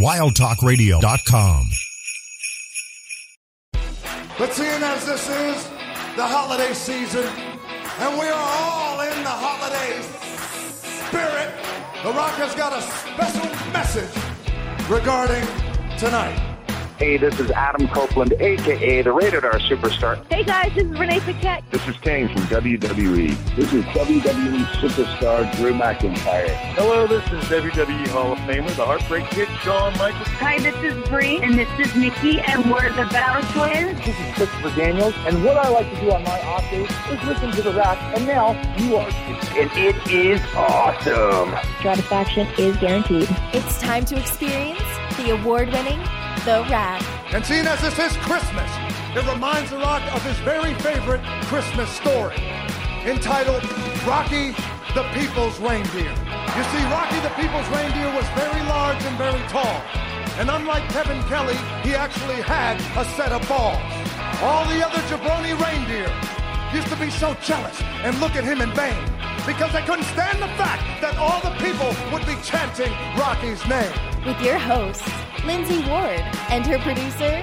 wildtalkradio.com. But seeing as this is the holiday season, and we are all in the holiday spirit, The Rock has got a special message regarding tonight. Hey, this is Adam Copeland, aka the Rated R Superstar. Hey guys, this is Renee Paquette. This is Kane from WWE. This is WWE superstar Drew McIntyre. Hello, this is WWE Hall of Famer, the Heartbreak Kid, Shawn Michaels. Hi, this is Bree, and this is Nikki, and we're the Bella Twins. This is Christopher Daniels, and what I like to do on my off days is listen to The Rack, and now you are. And it is awesome. Satisfaction is guaranteed. It's time to experience the award-winning The Rack. And seeing as this is Christmas, it reminds The Rock of his very favorite Christmas story, entitled Rocky the People's Reindeer. You see, Rocky the People's Reindeer was very large and very tall. And unlike Kevin Kelly, he actually had a set of balls. All the other jabroni reindeer used to be so jealous and look at him in vain because they couldn't stand the fact that all the people would be chanting Rocky's name. With your hosts, Lindsey Ward and her producer,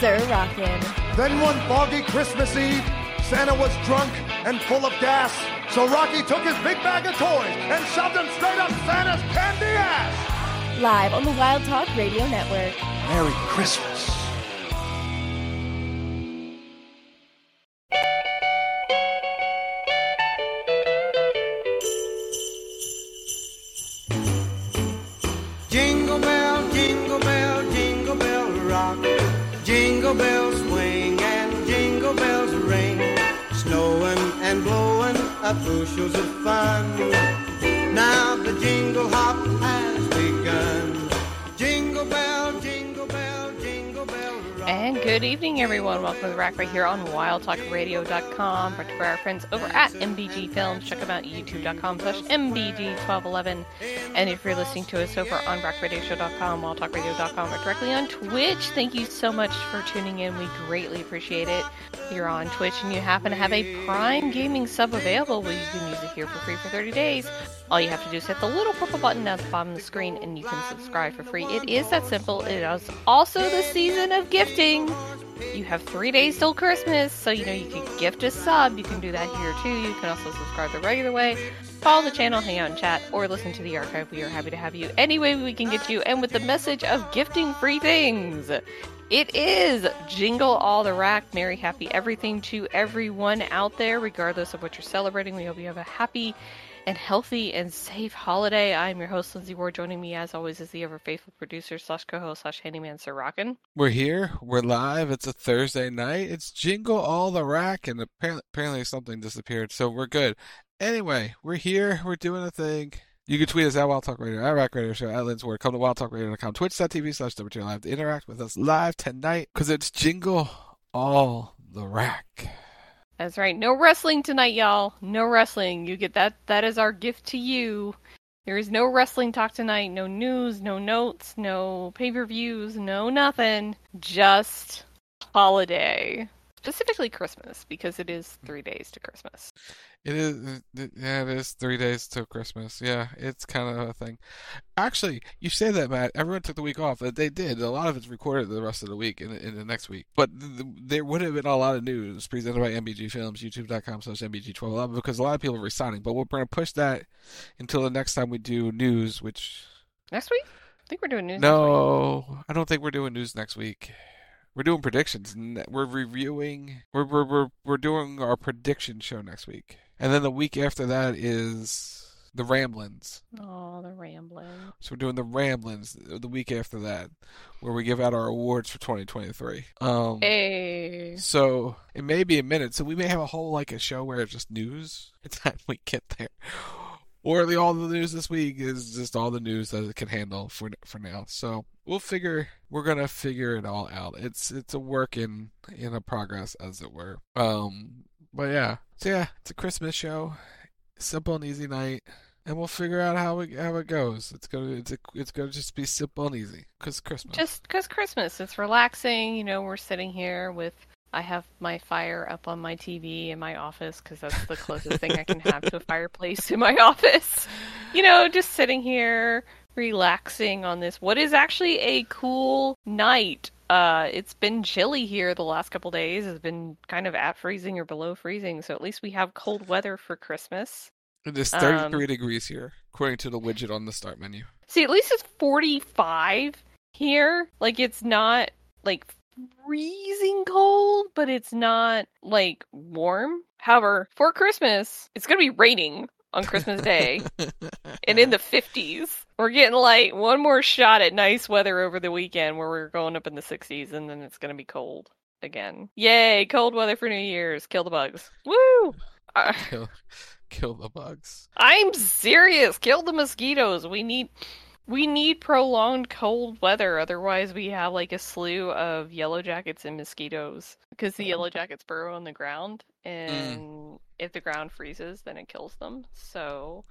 Sir Rockin. Then one foggy Christmas Eve, Santa was drunk and full of gas, so Rocky took his big bag of toys and shoved them straight up Santa's candy ass. Live on the Wild Talk Radio Network. Merry Christmas. Bushels of fun. Now the jingle hop has And good evening, everyone. Welcome to the Rack right here on WildTalkRadio.com. Brought to our friends over at MBG Films. Check them out, youtube.com slash MBG1211. And if you're listening to us over on RackRadioShow.com, WildTalkRadio.com, or directly on Twitch, thank you so much for tuning in. We greatly appreciate it. If you're on Twitch and you happen to have a Prime Gaming sub available, well, you can use it here for free for 30 days. All you have to do is hit the little purple button at the bottom of the screen and you can subscribe for free. It is that simple. It is also the season of gifting. You have three days till Christmas, so you know you can gift a sub. You can do that here too. You can also subscribe the regular way, follow the channel, hang out and chat, or listen to the archive. We are happy to have you any way we can get you, and with the message of gifting free things. It is Jingle All the Rack. Merry, happy everything to everyone out there, regardless of what you're celebrating. We hope you have a happy and healthy and safe holiday. I'm your host, Lindsey Ward. Joining me, as always, is the ever faithful producer slash co-host slash handyman, Sir Rockin. We're here. We're live. It's a Thursday night. It's Jingle All the Rack, and apparently, something disappeared, so we're good. Anyway, we're here. We're doing a thing. You can tweet us at Wild Talk Radio, at Rack Radio Show, at Lynn's Word. Come to wildtalkradio.com, twitch.tv slash Live to interact with us live tonight, because it's Jingle All the Rack. That's right. No wrestling tonight, y'all. No wrestling. You get that. That is our gift to you. There is no wrestling talk tonight. No news. No notes. No pay-per-views. No nothing. Just holiday. Specifically Christmas, because it is three days to Christmas. It is, yeah, it is three days till Christmas. Yeah, it's kind of a thing. Actually, you say that, Matt. Everyone took the week off. They did. A lot of it's recorded the rest of the week in, in the next week. But th- there would have been a lot of news presented by MBG Films, YouTube.com slash MBG1211, because a lot of people are resigning. But we're going to push that until the next time we do news, which. Next week? I think we're doing news. No, I don't think we're doing news next week. We're doing predictions. And we're reviewing. We're we're we're, we're doing our prediction show next week. And then the week after that is the Ramblins. Oh, the Ramblins. So we're doing the Ramblins the week after that, where we give out our awards for 2023. Um, hey. So it may be a minute. So we may have a whole like a show where it's just news the time we get there. Or the, all the news this week is just all the news that it can handle for for now. So we'll figure. We're gonna figure it all out. It's it's a work in in a progress, as it were. Um, but yeah, so yeah, it's a Christmas show, simple and easy night, and we'll figure out how it how it goes. It's gonna it's a, it's gonna just be simple and easy because Christmas. Just because Christmas, it's relaxing. You know, we're sitting here with. I have my fire up on my TV in my office because that's the closest thing I can have to a fireplace in my office. You know, just sitting here relaxing on this. What is actually a cool night? Uh, it's been chilly here the last couple days. It's been kind of at freezing or below freezing, so at least we have cold weather for Christmas. It is Um, 33 degrees here, according to the widget on the start menu. See, at least it's 45 here. Like, it's not like freezing cold, but it's not like warm. However, for Christmas, it's going to be raining on Christmas Day and in the 50s. We're getting like one more shot at nice weather over the weekend where we're going up in the 60s and then it's going to be cold again. Yay, cold weather for New Year's. Kill the bugs. Woo! Uh, kill, kill the bugs. I'm serious. Kill the mosquitoes. We need we need prolonged cold weather otherwise we have like a slew of yellow jackets and mosquitoes because the yellow jackets burrow in the ground and if the ground freezes then it kills them. So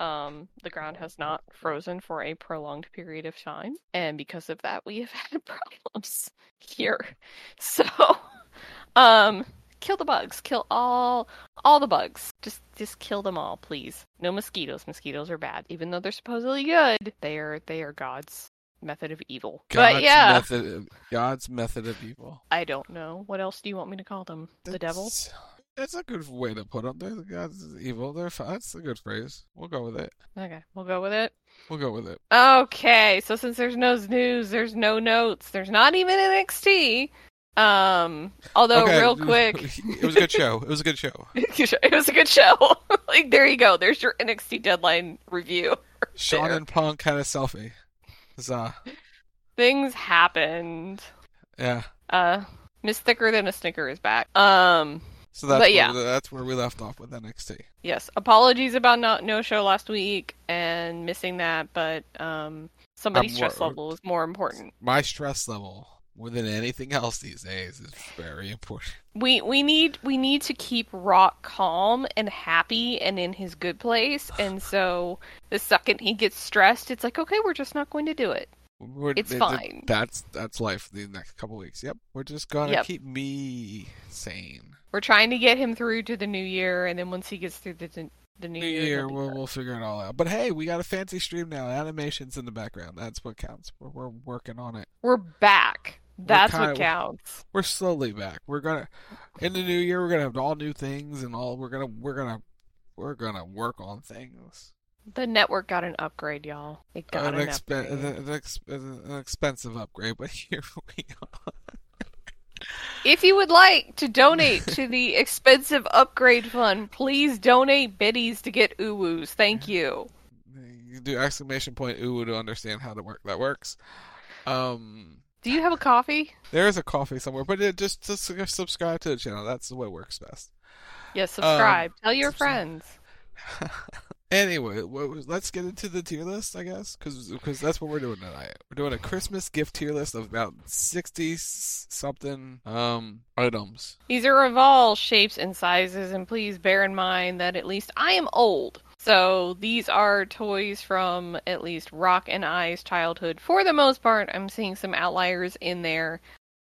um the ground has not frozen for a prolonged period of time and because of that we have had problems here. So um kill the bugs. Kill all all the bugs. Just just kill them all, please. No mosquitoes. Mosquitoes are bad. Even though they're supposedly good, they are they are God's method of evil. God's but yeah, method, of- God's method of evil. I don't know. What else do you want me to call them? The devil? That's- That's a good way to put them. They're God's evil. They're. That's a good phrase. We'll go with it. Okay, we'll go with it. We'll go with it. Okay, so since there's no news, there's no notes. There's not even NXT. Um, although Okay, real quick, it was a good show. It was a good show. it was a good show. like there you go. There's your NXT deadline review. Sean there. and Punk had a selfie. Huzzah. Things happened. Yeah. Uh, Miss Thicker Than a Snicker is back. Um, So that's But yeah. where, that's where we left off with NXT. yes, apologies about not no show last week and missing that, but um, somebody's I'm stress level is more important. My stress level, more than anything else these days, is very important. We we need we need to keep Rock calm and happy and in his good place, and so the second he gets stressed, it's like okay, we're just not going to do it. We're, It's it- it- fine. That's that's life the next couple weeks. Yep. We're just gonna Yep. keep me sane. We're trying to get him through to the new year, and then once he gets through the the, the new, New year, year, we'll we'll figure it all out. But hey, we got a fancy stream now. Animations in the background. That's what counts. We're, we're working on it. we're back. That's what kinda- counts. We're slowly back. We're gonna in the new year. We're gonna have all new things and all. We're gonna we're gonna we're gonna work on things. The network got an upgrade, y'all. It got an, an expen- upgrade. an, an ex- an expensive upgrade, but here we are. If you would like to donate to the expensive upgrade fund, please donate biddies to get uwus. Thank you. You do exclamation point ooh to understand how to work that works. Um, Do you have a coffee? there is a coffee somewhere, but it, just just subscribe to the channel. That's the way it works best. Yes, subscribe. Tell your subscribe. friends. Anyway, was- let's get into the tier list, I guess, because that's what we're doing tonight. We're doing a Christmas gift tier list of about sixty something um items. These are of all shapes and sizes, and please bear in mind that at least I am old. So these are toys from at least Rock and I's childhood. For the most part, I'm seeing some outliers in there.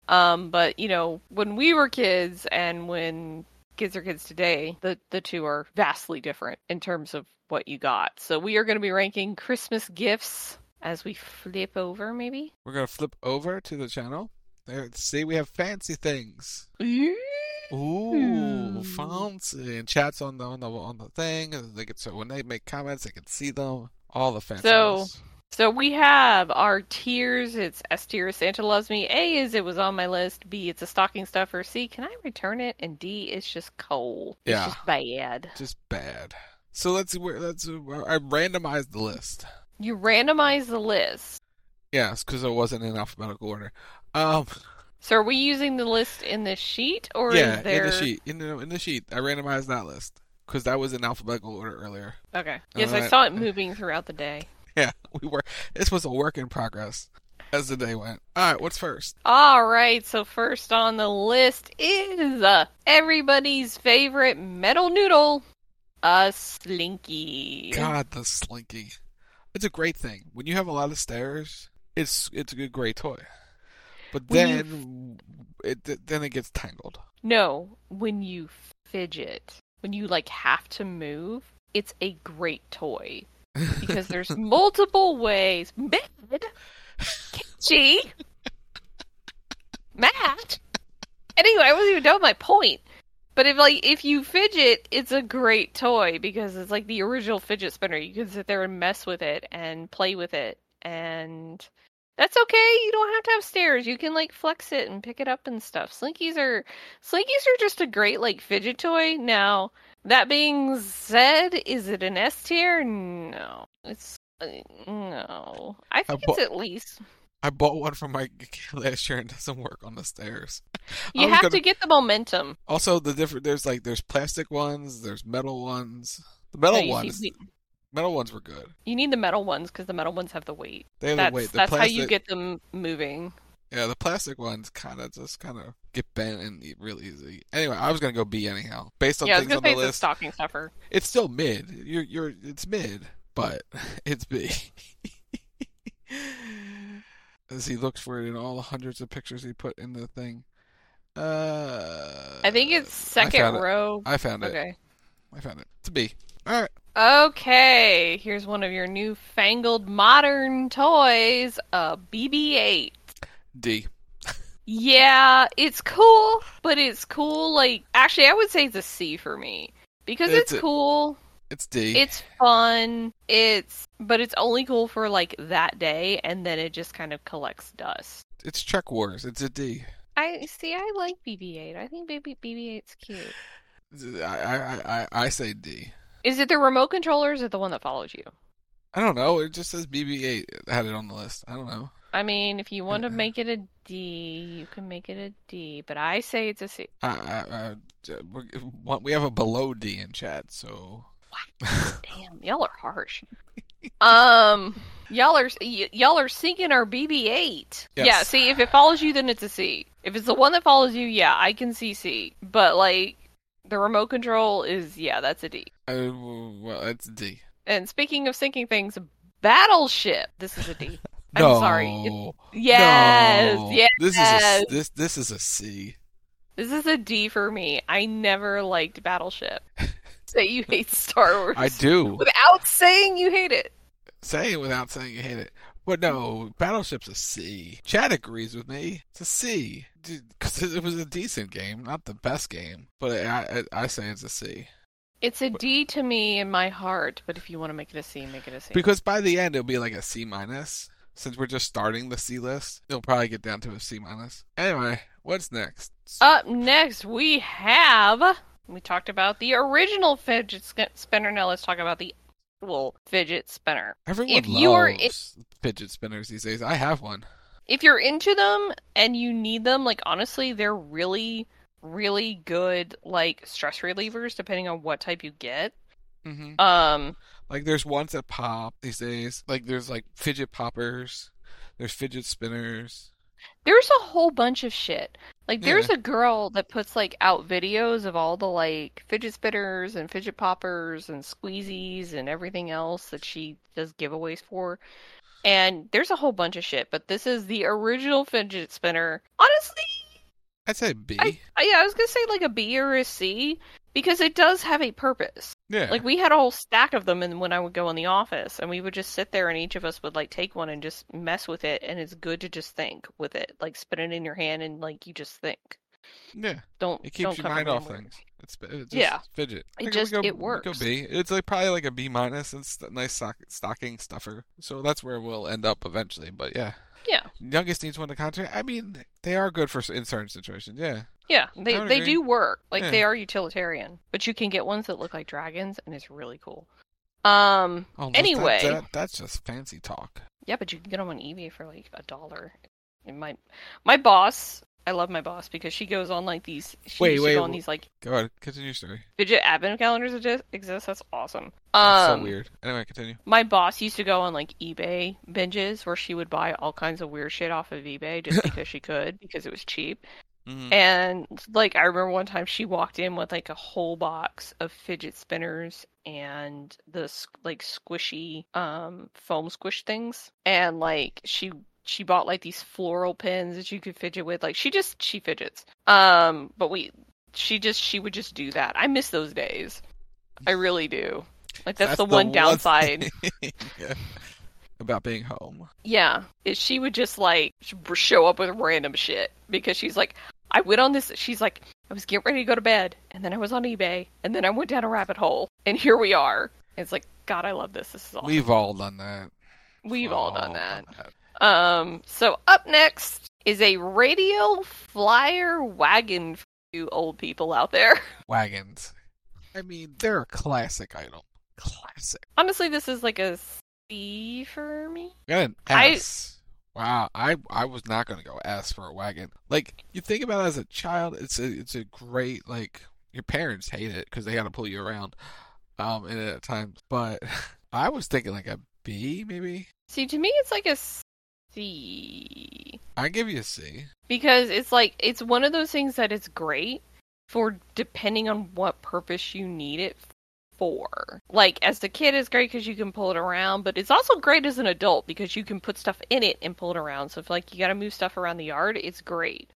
Um, but you know, when we were kids and when kids are kids today, the the two are vastly different in terms of what you got. So we are going to be ranking Christmas gifts as we flip over, maybe. We're gonna flip over to the channel. There, see, we have fancy things. Ooh, fancy! And chats on the on the on the thing. They can so when they make comments, they can see them. All the fancy. So- So we have our tiers. It's S tier, Santa loves me. A is it was on my list. B it's a stocking stuffer. C can I return it? And D it's just cold. It's Yeah. just bad. just bad. So let's see where let's. I randomized the list. You randomized the list. Yes, because it wasn't in alphabetical order. Um, So are we using the list in the sheet or yeah, is there in the sheet, in the in the sheet, I randomized that list because that was in alphabetical order earlier. Okay. Yes, I saw it moving throughout the day. Yeah, we were. This was a work in progress as the day went. All right, what's first? All right, so first on the list is uh, everybody's favorite metal noodle, a slinky. God, the slinky. It's a great thing when you have a lot of stairs. It's it's a good great toy, but When you then it then it gets tangled. No, when you fidget, when you like have to move, it's a great toy. because there's multiple ways. Mid, Kitschy, Matt. Anyway, I wasn't even done with my point. But if like if you fidget, it's a great toy because it's like the original fidget spinner. You can sit there and mess with it and play with it, and that's okay. You don't have to have stairs. You can like flex it and pick it up and stuff. Slinkies are Slinkies are just a great like fidget toy. Now that being said, is it an S tier? No, it's uh, no. I think I it's at least. I bought one from my last year and doesn't work on the stairs. You have gonna- to get the momentum. Also, the different there's like there's plastic ones, there's metal ones. The metal Yeah, ones, see- metal ones were good. You need the metal ones because the metal ones have the weight. They have that's the weight. The that's how you get them moving. Yeah, the plastic ones kind of just kind of get bent and eat real easy. Anyway, I was gonna go B anyhow. Based on yeah, I was things on the list, stocking stuffer. it's still mid. You're you're it's mid, but it's B. As he looks for it in all the hundreds of pictures he put in the thing. Uh, I think it's I second it. row. I found it. Okay. I found it. It's a B. All right. Okay, here's one of your newfangled modern toys, a BB-8. D. Yeah, it's cool, but it's cool. Like, actually, I would say it's a C for me because It's it's, cool. It's D. It's fun. It's, but it's only cool for like that day, and then it just kind of collects dust. It's Trek Wars. It's a D. I see. I like BB-8. I think baby BB-8's cute. I I I, I say D. Is it the remote controller? Or is it the one that follows you? I don't know. It just says BB-8. had it on the list. I don't know. I mean, if you want to make it a D, you can make it a D, but I say it's a C. I, I, we- we have a below D in chat, so Damn, y'all are harsh. um, y'all are y- y'all are sinking our BB-8. Yes. Yeah, see, if it follows you, then it's a C. If it's the one that follows you, yeah, I can see C. But like the remote control is, yeah, that's a D. uh, well, it's D. And speaking of sinking things, Battleship. This is a D. I'm no. sorry. It- yes, No. yes. This is a, this this is a C. This is a D for me. I never liked Battleship. Say you hate Star Wars. I do. Without saying you hate it. Say it without saying you hate it. But no, Battleship's a C. Chad agrees with me. It's a C. Because it was a decent game, not the best game. But I, I, I say it's a C. It's a D to me in my heart, but if you want to make it a C, make it a C. Because by the end, it'll be like a C minus. Since we're just starting the C list, it'll probably get down to a C minus. Anyway, what's next? Up next, we have. We talked about the original fidget spinner. Now let's talk about the actual fidget spinner. Everyone if loves you are in- fidget spinners these days. I have one. if you're into them and you need them, like honestly, they're really, really good like stress relievers, depending on what type you get. hmm Um, Like there's ones that pop these days. Like there's like fidget poppers. There's fidget spinners. There's a whole bunch of shit. Like there's Yeah. a girl that puts like out videos of all the like fidget spinners and fidget poppers and squeezies and everything else that she does giveaways for. And there's a whole bunch of shit, but this is the original fidget spinner. Honestly, I'd say B. I, I yeah, I was gonna say like a B or a C because it does have a purpose. Yeah. Like we had a whole stack of them, and when I would go in the office, and we would just sit there, and each of us would like take one and just mess with it, and it's good to just think with it, like spin it in your hand, and like you just think. yeah. Don't It don't keeps your mind off things. It's, just Yeah. fidget. It just- go, it we Go works. B. It's like probably like a B minus. It's a nice stock, stocking stuffer. So that's where we'll end up eventually. But yeah, Yeah, youngest needs one to contract. I mean, they are good for in certain situations. Yeah. yeah, they they agree. do work. Like Yeah. they are utilitarian, but you can get ones that look like dragons, and it's really cool. Um. Oh, anyway, that, that, that's just fancy talk. yeah, but you can get them on eBay for like a dollar. And my my boss, I love my boss because she goes on like these. She Wait, wait, go on these like Go ahead, continue your story. fidget advent calendars exist. That's awesome. That's Um, so weird. Anyway, continue. My boss used to go on like eBay binges where she would buy all kinds of weird shit off of eBay just because she could because it was cheap. Mhm. And like I remember one time she walked in with like a whole box of fidget spinners and the like squishy um foam squish things and like she she bought like these floral pins that you could fidget with like she just she fidgets um but we she just she would just do that i miss those days i really do Like that's, the, one downside. yeah. About being home. Yeah, is she would just like show up with random shit because she's like, I went on this. She's like, I was getting ready to go to bed, and then I was on eBay, and then I went down a rabbit hole, and here we are. It's like, God, I love this. This is awesome. We've all done that. We've all, all done, that. done that. Um. So up next is a radio flyer wagon for you old people out there. Wagons. I mean, they're a classic item. Classic. Honestly, this is like a C for me. Got an S. I... Wow, I I was not gonna go S for a wagon. Like you think about it as a child, it's a it's a great like your parents hate it because they got to pull you around, um, and at times. But I was thinking like a B maybe. See, to me, it's like a C. I give you a C because it's like it's one of those things that is great for depending on what purpose you need it for. Like as the kid is great because you can pull it around, but it's also great as an adult because you can put stuff in it and pull it around. So if like you got to move stuff around the yard, it's great.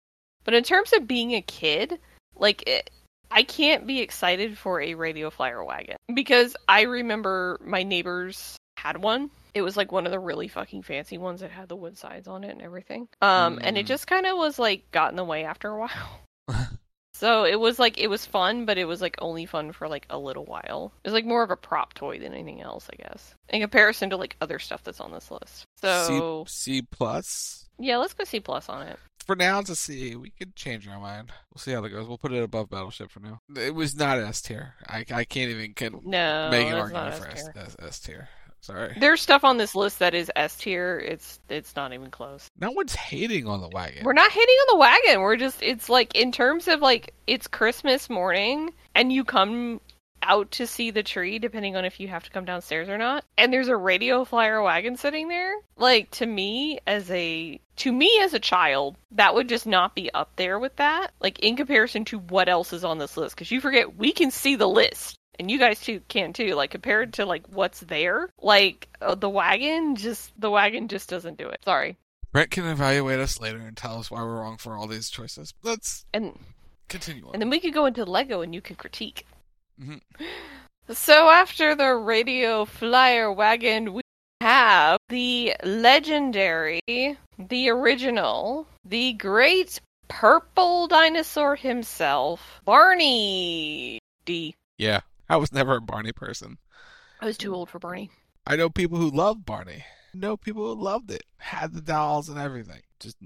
But in terms of being a kid, like it, I can't be excited for a radio flyer wagon because I remember my neighbors had one. It was like one of the really fucking fancy ones that had the wood sides on it and everything. Um, mm. and it mm. just kind of was like got in the way after a while. So it was like it was fun, but it was like only fun for like a little while. It was like more of a prop toy than anything else, I guess, in comparison to like other stuff that's on this list. So C, C plus. Yeah, let's go C plus on it. For now, to C. We could change our mind. We'll see how that goes. We'll put it above Battleship for now. It was not S tier. I I can't even can no, make an argument for S tier. Sorry. There's stuff on this list that is S tier. It's it's not even close. No one's hating on the wagon. We're not hating on the wagon. We're just it's like in terms of like it's Christmas morning and you come out to see the tree depending on if you have to come downstairs or not and there's a radio flyer wagon sitting there like to me as a to me as a child that would just not be up there with that like in comparison to what else is on this list because you forget we can see the list and you guys too can too like compared to like what's there like uh, the wagon just the wagon just doesn't do it. Sorry. Brett can evaluate us later and tell us why we're wrong for all these choices. Let's and continue on. and then we could go into lego and you can critique. Mm-hmm. so after the radio flyer wagon we have the legendary the original the great purple dinosaur himself barney d. Yeah I was never a Barney person. I was too old for Barney. I know people who love Barney. I know people who loved it, had the dolls and everything. Just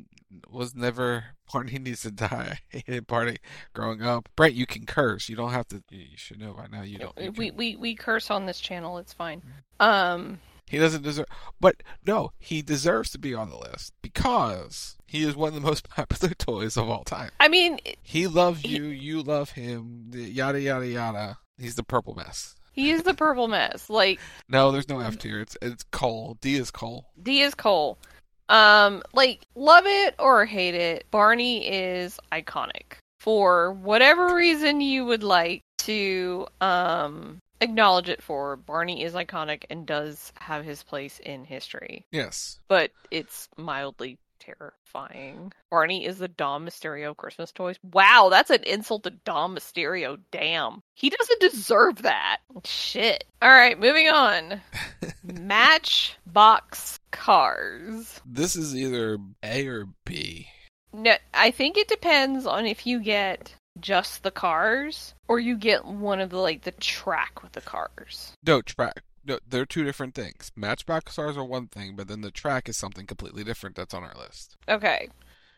was never Barney needs to die. I hated Barney growing up. Brent, you can curse. You don't have to. You should know by now. You don't. You we we we curse on this channel. It's fine. Um. He doesn't deserve, but no, he deserves to be on the list because he is one of the most popular toys of all time. I mean, he loves you, you love him, yada yada yada. He's the purple mess. He is the purple mess. Like no, there's no F tier. It's it's Cole. D is Cole. D is Cole. Um, like love it or hate it, Barney is iconic. For whatever reason you would like to um acknowledge it for, Barney is iconic and does have his place in history. Yes. But it's mildly terrifying. Barney is the Dom Mysterio Christmas toys. Wow, that's an insult to Dom Mysterio. Damn. He doesn't deserve that. Shit. All right, moving on. Matchbox cars. This is either A or B. No, I think it depends on if you get just the cars or you get one of the like the track with the cars. No, track no, they're two different things. Matchbox cars are one thing, but then the track is something completely different that's on our list. Okay.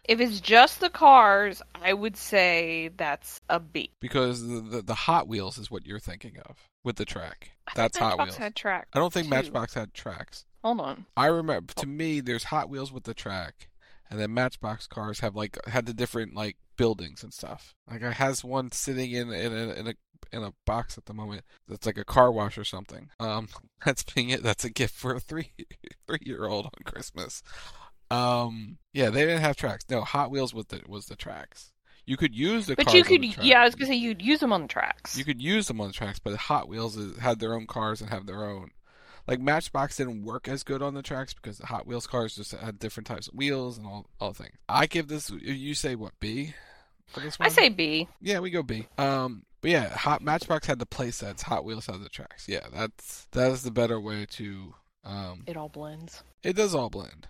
If it's just the cars, I would say that's a B. Because the, the, the Hot Wheels is what you're thinking of with the track. That's Hot Wheels. had track. I don't think too. Matchbox had tracks. Hold on. I remember to me there's Hot Wheels with the track and then Matchbox cars have like had the different like buildings and stuff. Like it has one sitting in in a, in a in a box at the moment that's like a car wash or something. Um, that's being it. That's a gift for a three three year old on Christmas. Um, yeah, they didn't have tracks. No, Hot Wheels with the was the tracks. You could use the, but you could, yeah, I was gonna say you'd use them on the tracks. You could use them on the tracks, but Hot Wheels is, had their own cars and have their own. Like Matchbox didn't work as good on the tracks because the Hot Wheels cars just had different types of wheels and all all things. I give this. You say what B? For this I say B. Yeah, we go B. Um, but yeah, Hot Matchbox had the playsets. Hot Wheels had the tracks. Yeah, that's that is the better way to. Um, It all blends. it does all blend.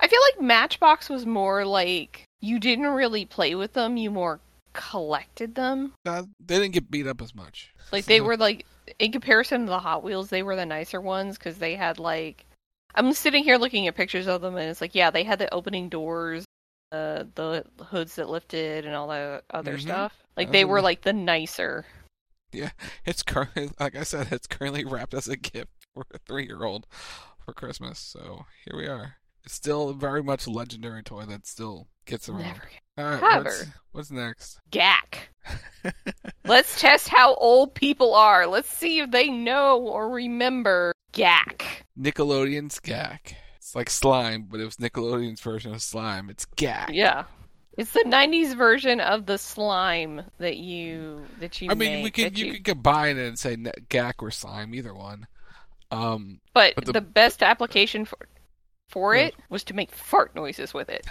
I feel like Matchbox was more like you didn't really play with them, you more collected them. Uh, they didn't get beat up as much. Like they were like in comparison to the Hot Wheels, they were the nicer ones because they had like I'm sitting here looking at pictures of them and it's like yeah, they had the opening doors, uh, the hoods that lifted and all that other Mhm. stuff. Like they Oh. were like the nicer. Yeah, it's currently like I said, it's currently wrapped as a gift for a three-year-old for Christmas. So here we are. It's still very much a legendary toy that still gets around. Never. All right, However- what's, what's next? Gak. Let's test how old people are. Let's see if they know or remember Gak. Nickelodeon's Gak. It's like slime, but it was Nickelodeon's version of slime. It's Gak. Yeah. It's the '90s version of the slime that you that you. I mean, make, we could you, you- could combine it and say Gak or slime, either one. Um, But, but the... the- best application for for Yeah. it was to make fart noises with it.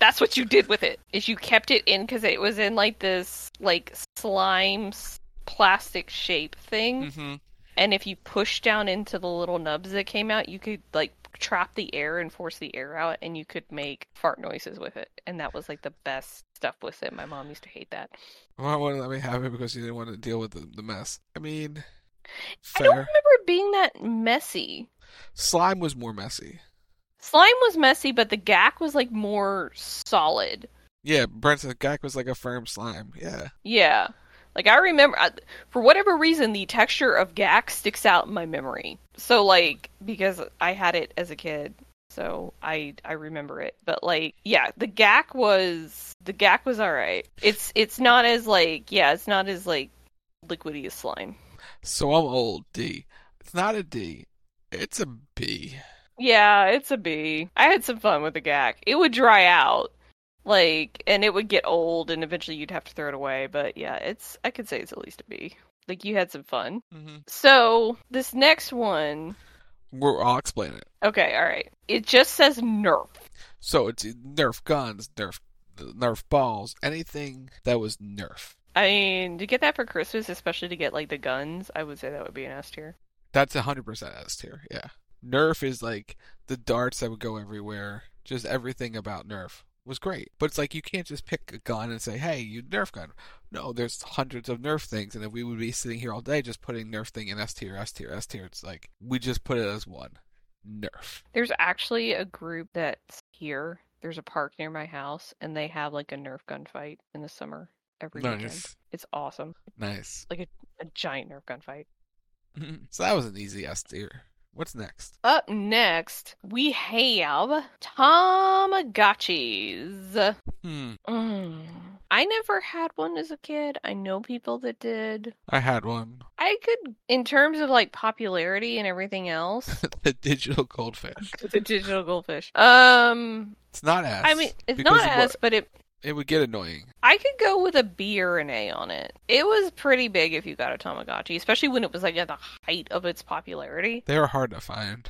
That's what you did with it. Is you kept it in because it was in like this like slime plastic shape thing, mhm. And if you push down into the little nubs that came out, you could like trap the air and force the air out, and you could make fart noises with it. And that was like the best stuff with it. My mom used to hate that. well, I wouldn't let me have it because she didn't want to deal with the, the mess. I mean, I don't remember it being that messy. Slime was more messy. Slime was messy, but the Gak was like more solid. Yeah, Brent said Gak was like a firm slime. Yeah. Yeah. Like I remember I- for whatever reason the texture of Gak sticks out in my memory. So like because I had it as a kid, so I I remember it. But like yeah, the Gak was the Gak was all right. It's it's not as like yeah, it's not as like liquidy as slime. So I'm old. D. It's not a D. It's a B. Yeah, it's a B. I had some fun with the Gak. It would dry out, like, and it would get old, and eventually you'd have to throw it away. But yeah, it's I could say it's at least a B. Like you had some fun. Mm-hmm. So this next one, We're, I'll explain it. okay, all right. It just says Nerf. So it's Nerf guns, Nerf, Nerf balls, anything that was Nerf. I mean, to get that for Christmas, especially to get like the guns, I would say that would be an S tier. That's hundred percent S tier. Yeah. Nerf is like the darts that would go everywhere. Just everything about Nerf was great. But it's like you can't just pick a gun and say, "Hey, you Nerf gun." No, there's hundreds of Nerf things, and if we would be sitting here all day just putting Nerf thing in S tier, S tier, S tier, it's like we just put it as one. Nerf. There's actually a group that's here. There's a park near my house, and they have like a Nerf gunfight in the summer every weekend. It's awesome. Nice. Like a, a giant Nerf gunfight. so that was an easy S tier. What's next? Up next, we have Tamagotchis. Hmm. Mm. I never had one as a kid. I know people that did. I had one. I could, in terms of like popularity and everything else, the digital goldfish. the digital goldfish. Um, It's not S. I mean, it's not of S, what- but it. It would get annoying. I could go with a B or an A on it. It was pretty big if you got a Tamagotchi, especially when it was like at the height of its popularity. They were hard to find.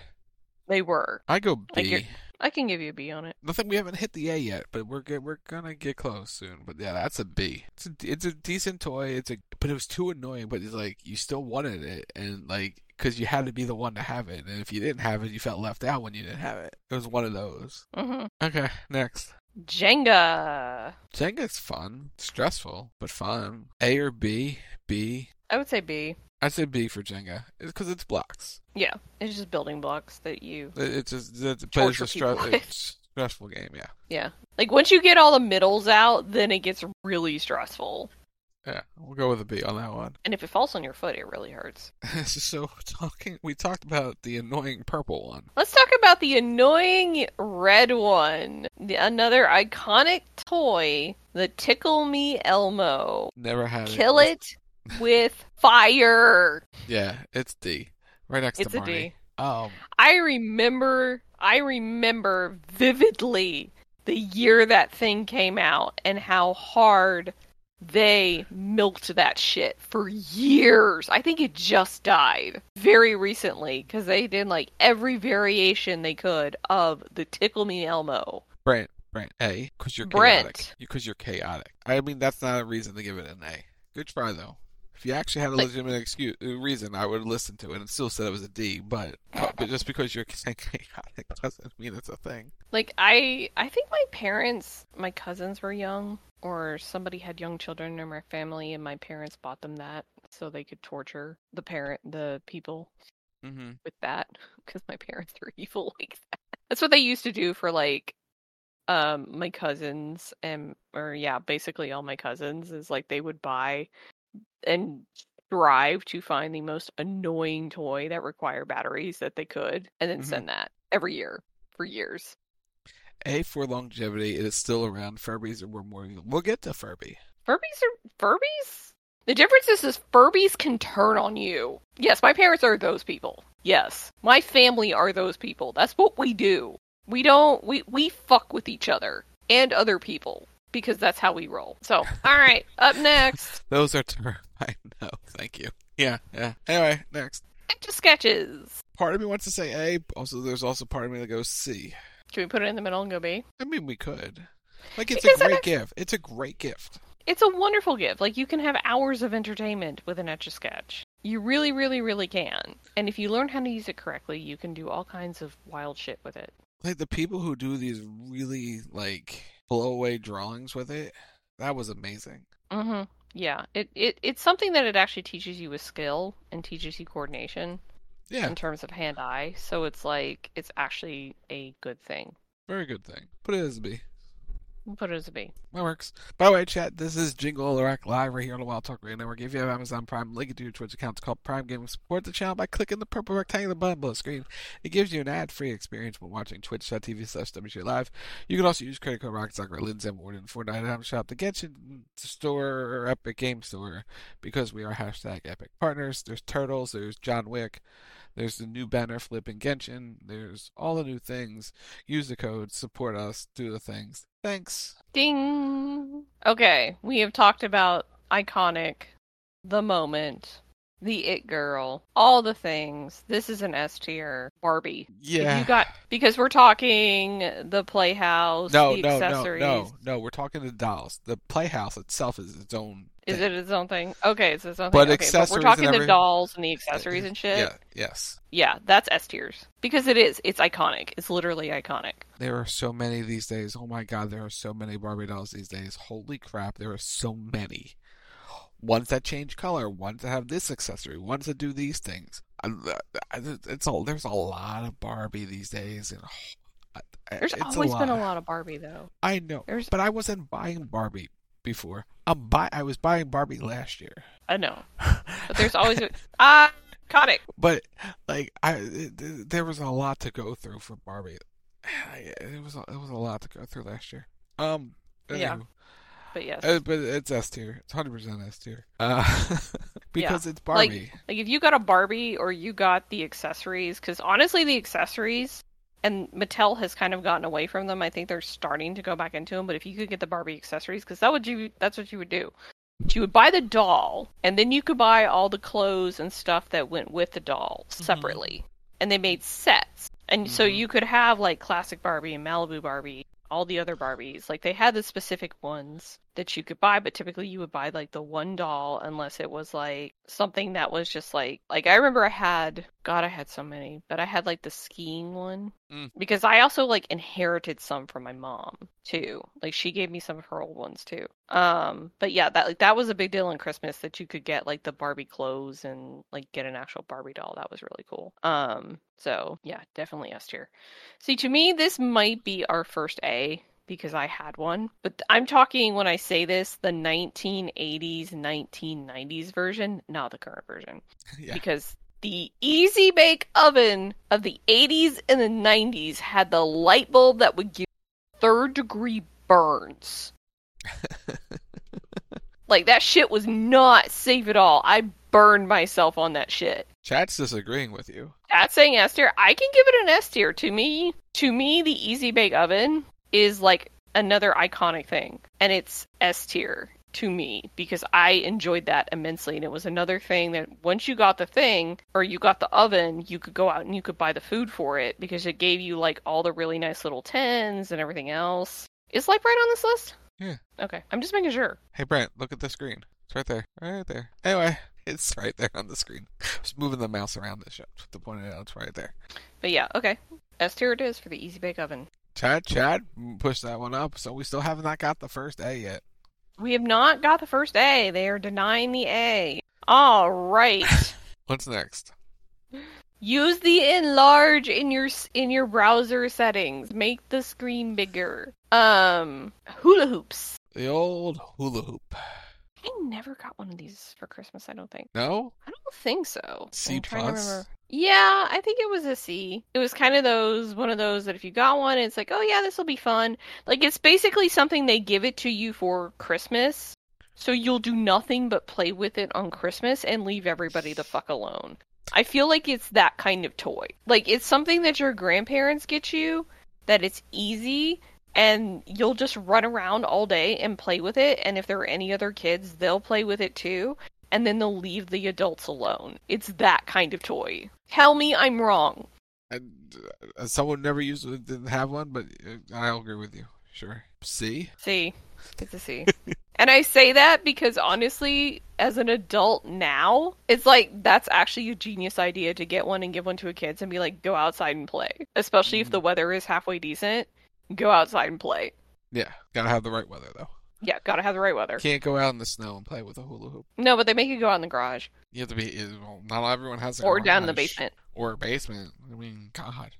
They were. I go Like B. you're- I can give you a B on it. Nothing. We haven't hit the A yet, but we're get, we're gonna get close soon. But yeah, that's a B. It's a it's a decent toy. It's a but it was too annoying. But it's like you still wanted it, and like because you had to be the one to have it, and if you didn't have it, you felt left out when you didn't have it. It was one of those. hmm Okay, next. Jenga. Jenga's fun, stressful, but fun. A or B? B. I would say B. I'd say B for Jenga It's because it's blocks. Yeah, it's just building blocks that you. It- It's just it's, but it's a people stre- it's a stressful game. Yeah, Yeah, like once you get all the middles out, then it gets really stressful. Yeah. We'll go with a B on that one. And if it falls on your foot, it really hurts. so talking, we talked about the annoying purple one. Let's talk about the annoying red one. The, another iconic toy, the Tickle Me Elmo. Never had it. Kill it with fire. Yeah, it's D. Right next It's to a It's a D. Um, I remember, I remember vividly the year that thing came out and how hard they milked that shit for years. I think it just died very recently because they did like every variation they could of the Tickle Me Elmo. Brent, Brent. A. Because you're Brent. chaotic. Because you're chaotic. I mean, that's not a reason to give it an A. Good try though. If you actually had a Like- legitimate excuse uh, reason, I would listen to it and still said it was a D. But, but just because you're chaotic doesn't mean it's a thing. Like I I think my parents, my cousins were young or somebody had young children in my family and my parents bought them that so they could torture the parent the people Mm-hmm. with that because my parents are evil like that. That's what they used to do for like um my cousins and or yeah, basically all my cousins is like they would buy and strive to find the most annoying toy that required batteries that they could and then Mhm. send that every year for years. A for longevity. It is still around. Furbies are more. We'll get to Furby. Furbies are Furbies? The difference is, is Furbies can turn on you. Yes, my parents are those people. Yes. My family are those people. That's what we do. We don't we we fuck with each other and other people because that's how we roll. So, all right, up next, Those are terrifying. No, thank you. Yeah, yeah. Anyway, next. Sketches. Part of me wants to say A. Also, there's also part of me that goes C. Can we put it in the middle and go B? I mean, we could. Like, it's Because a great gift. It's a great gift. It's a wonderful gift. Like you can have hours of entertainment with an etch a sketch. You really, really, really can. And if you learn how to use it correctly, you can do all kinds of wild shit with it. Like the people who do these really like blow away drawings with it. That was amazing. Mm-hmm. Yeah. It, it it's something that it actually teaches you a skill and teaches you coordination Yeah, in terms of hand eye. So it's like it's actually a good thing. very good thing. Put it as a B. We'll put it as a B. That works. By the way, chat, this is Jingle Rack live right here on the Wild Talk Radio Network. If you have Amazon Prime, link it to your Twitch account. It's called Prime Gaming. Support the channel by clicking the purple rectangular button below the screen. It gives you an ad-free experience when watching twitch.tv slash Live. You can also use credit code Rocket Soccer, Lindsey Warden, Fortnite Item Shop to get you to store or Epic Game Store because we are hashtag Epic Partners. There's Turtles, there's John Wick, there's the new banner flip in Genshin, there's all the new things. Use the code, support us, do the things. Thanks. Ding. Okay, we have talked about iconic, the moment, the it girl, all the things. This is an S tier Barbie. If Yeah. you got because we're talking the playhouse, No, the no, no, no, no. We're talking the dolls. The playhouse itself is its own. Is thing. it its own thing? Okay, it's its own But thing. Okay, accessories but we're talking the dolls and the accessories and shit. Yeah. Yes. Yeah, that's S tiers because it is. It's iconic. It's literally iconic. There are so many these days. Oh my god, there are so many Barbie dolls these days. Holy crap, there are so many. Ones that change color, ones that have this accessory, ones that do these things. It's all there's a lot of Barbie these days, and There's it's always a been a lot. lot of Barbie though. I know, There's- but I wasn't buying Barbie before. I'm buy. I was buying Barbie last year. I know, but there's always ah iconic. But like I, it, there was a lot to go through for Barbie. It was a, it was a lot to go through last year. Um, Yeah. anywho. But yes, Uh, but it's S tier. It's hundred percent S tier. Uh, because it's Like- Barbie. Like if you got a Barbie or you got the accessories, because honestly, the accessories and Mattel has kind of gotten away from them. I think they're starting to go back into them. But if you could get the Barbie accessories, because that would you that's what you would do. You would buy the doll, and then you could buy all the clothes and stuff that went with the doll mm-hmm. separately. And they made sets, and so mm-hmm. you could have like classic Barbie and Malibu Barbie, all the other Barbies. Like they had the specific ones that you could buy, but typically you would buy like the one doll unless it was like something that was just like like I remember I had God I had so many, but I had like the skiing one Mm. because I also like inherited some from my mom too. Like she gave me some of her old ones too. Um, but yeah, that like that was a big deal in Christmas that you could get like the Barbie clothes and like get an actual Barbie doll. That was really cool. Um, so yeah, definitely S tier. See, to me, this might be our first A because I had one. But I'm talking when I say this, the 1980s, 1990s version, not the current version. Yeah. Because the Easy Bake Oven of the 80s and the 90s had the light bulb that would give third degree burns. like, that shit was not safe at all. I burned myself on that shit. Chat's disagreeing with you. That's saying S tier. I can give it an S tier. To me, to me, the Easy Bake Oven is like another iconic thing, and it's S tier to me because I enjoyed that immensely, and it was another thing that once you got the thing or you got the oven, you could go out and you could buy the food for it because it gave you like all the really nice little tins and everything else. Is Lite-Brite on this list? Yeah. Okay, I'm just making sure. Hey Brent, look at the screen. It's right there. Right there. Anyway, it's right there on the screen. Just moving the mouse around the ship to point it out. It's right there. But yeah, okay. S tier it is for the Easy Bake Oven. Chad, Chad, push that one up. So we still have not got the first A yet. We have not got the first A. They are denying the A. All right. What's next? Use the enlarge in your in your browser settings. Make the screen bigger. Um, hula hoops. The old hula hoop. I never got one of these for Christmas. I don't think. No? I don't think so. C I'm trying to plus? Yeah, I think it was a C. It was kind of those one of those that if you got one, it's like, oh yeah, this will be fun. Like it's basically something they give it to you for Christmas, so you'll do nothing but play with it on Christmas and leave everybody the fuck alone. I feel like it's that kind of toy. Like it's something that your grandparents get you, that it's easy and you'll just run around all day and play with it and if there are any other kids, they'll play with it too and then they'll leave the adults alone. It's that kind of toy. Tell me I'm wrong. And, uh, someone never used it, didn't have one, but uh, I'll agree with you. Sure. C? See, it's a C. and I say that because honestly, as an adult now, it's like that's actually a genius idea to get one and give one to a kids and be like, go outside and play. Especially if the weather is halfway decent, go outside and play. Yeah. Gotta have the right weather, though. Yeah, gotta have the right weather. Can't go out in the snow and play with a hula hoop. No, but they make you go out in the garage You have to be. Well, not everyone has a garage. or down in the basement. Or basement. I mean, God.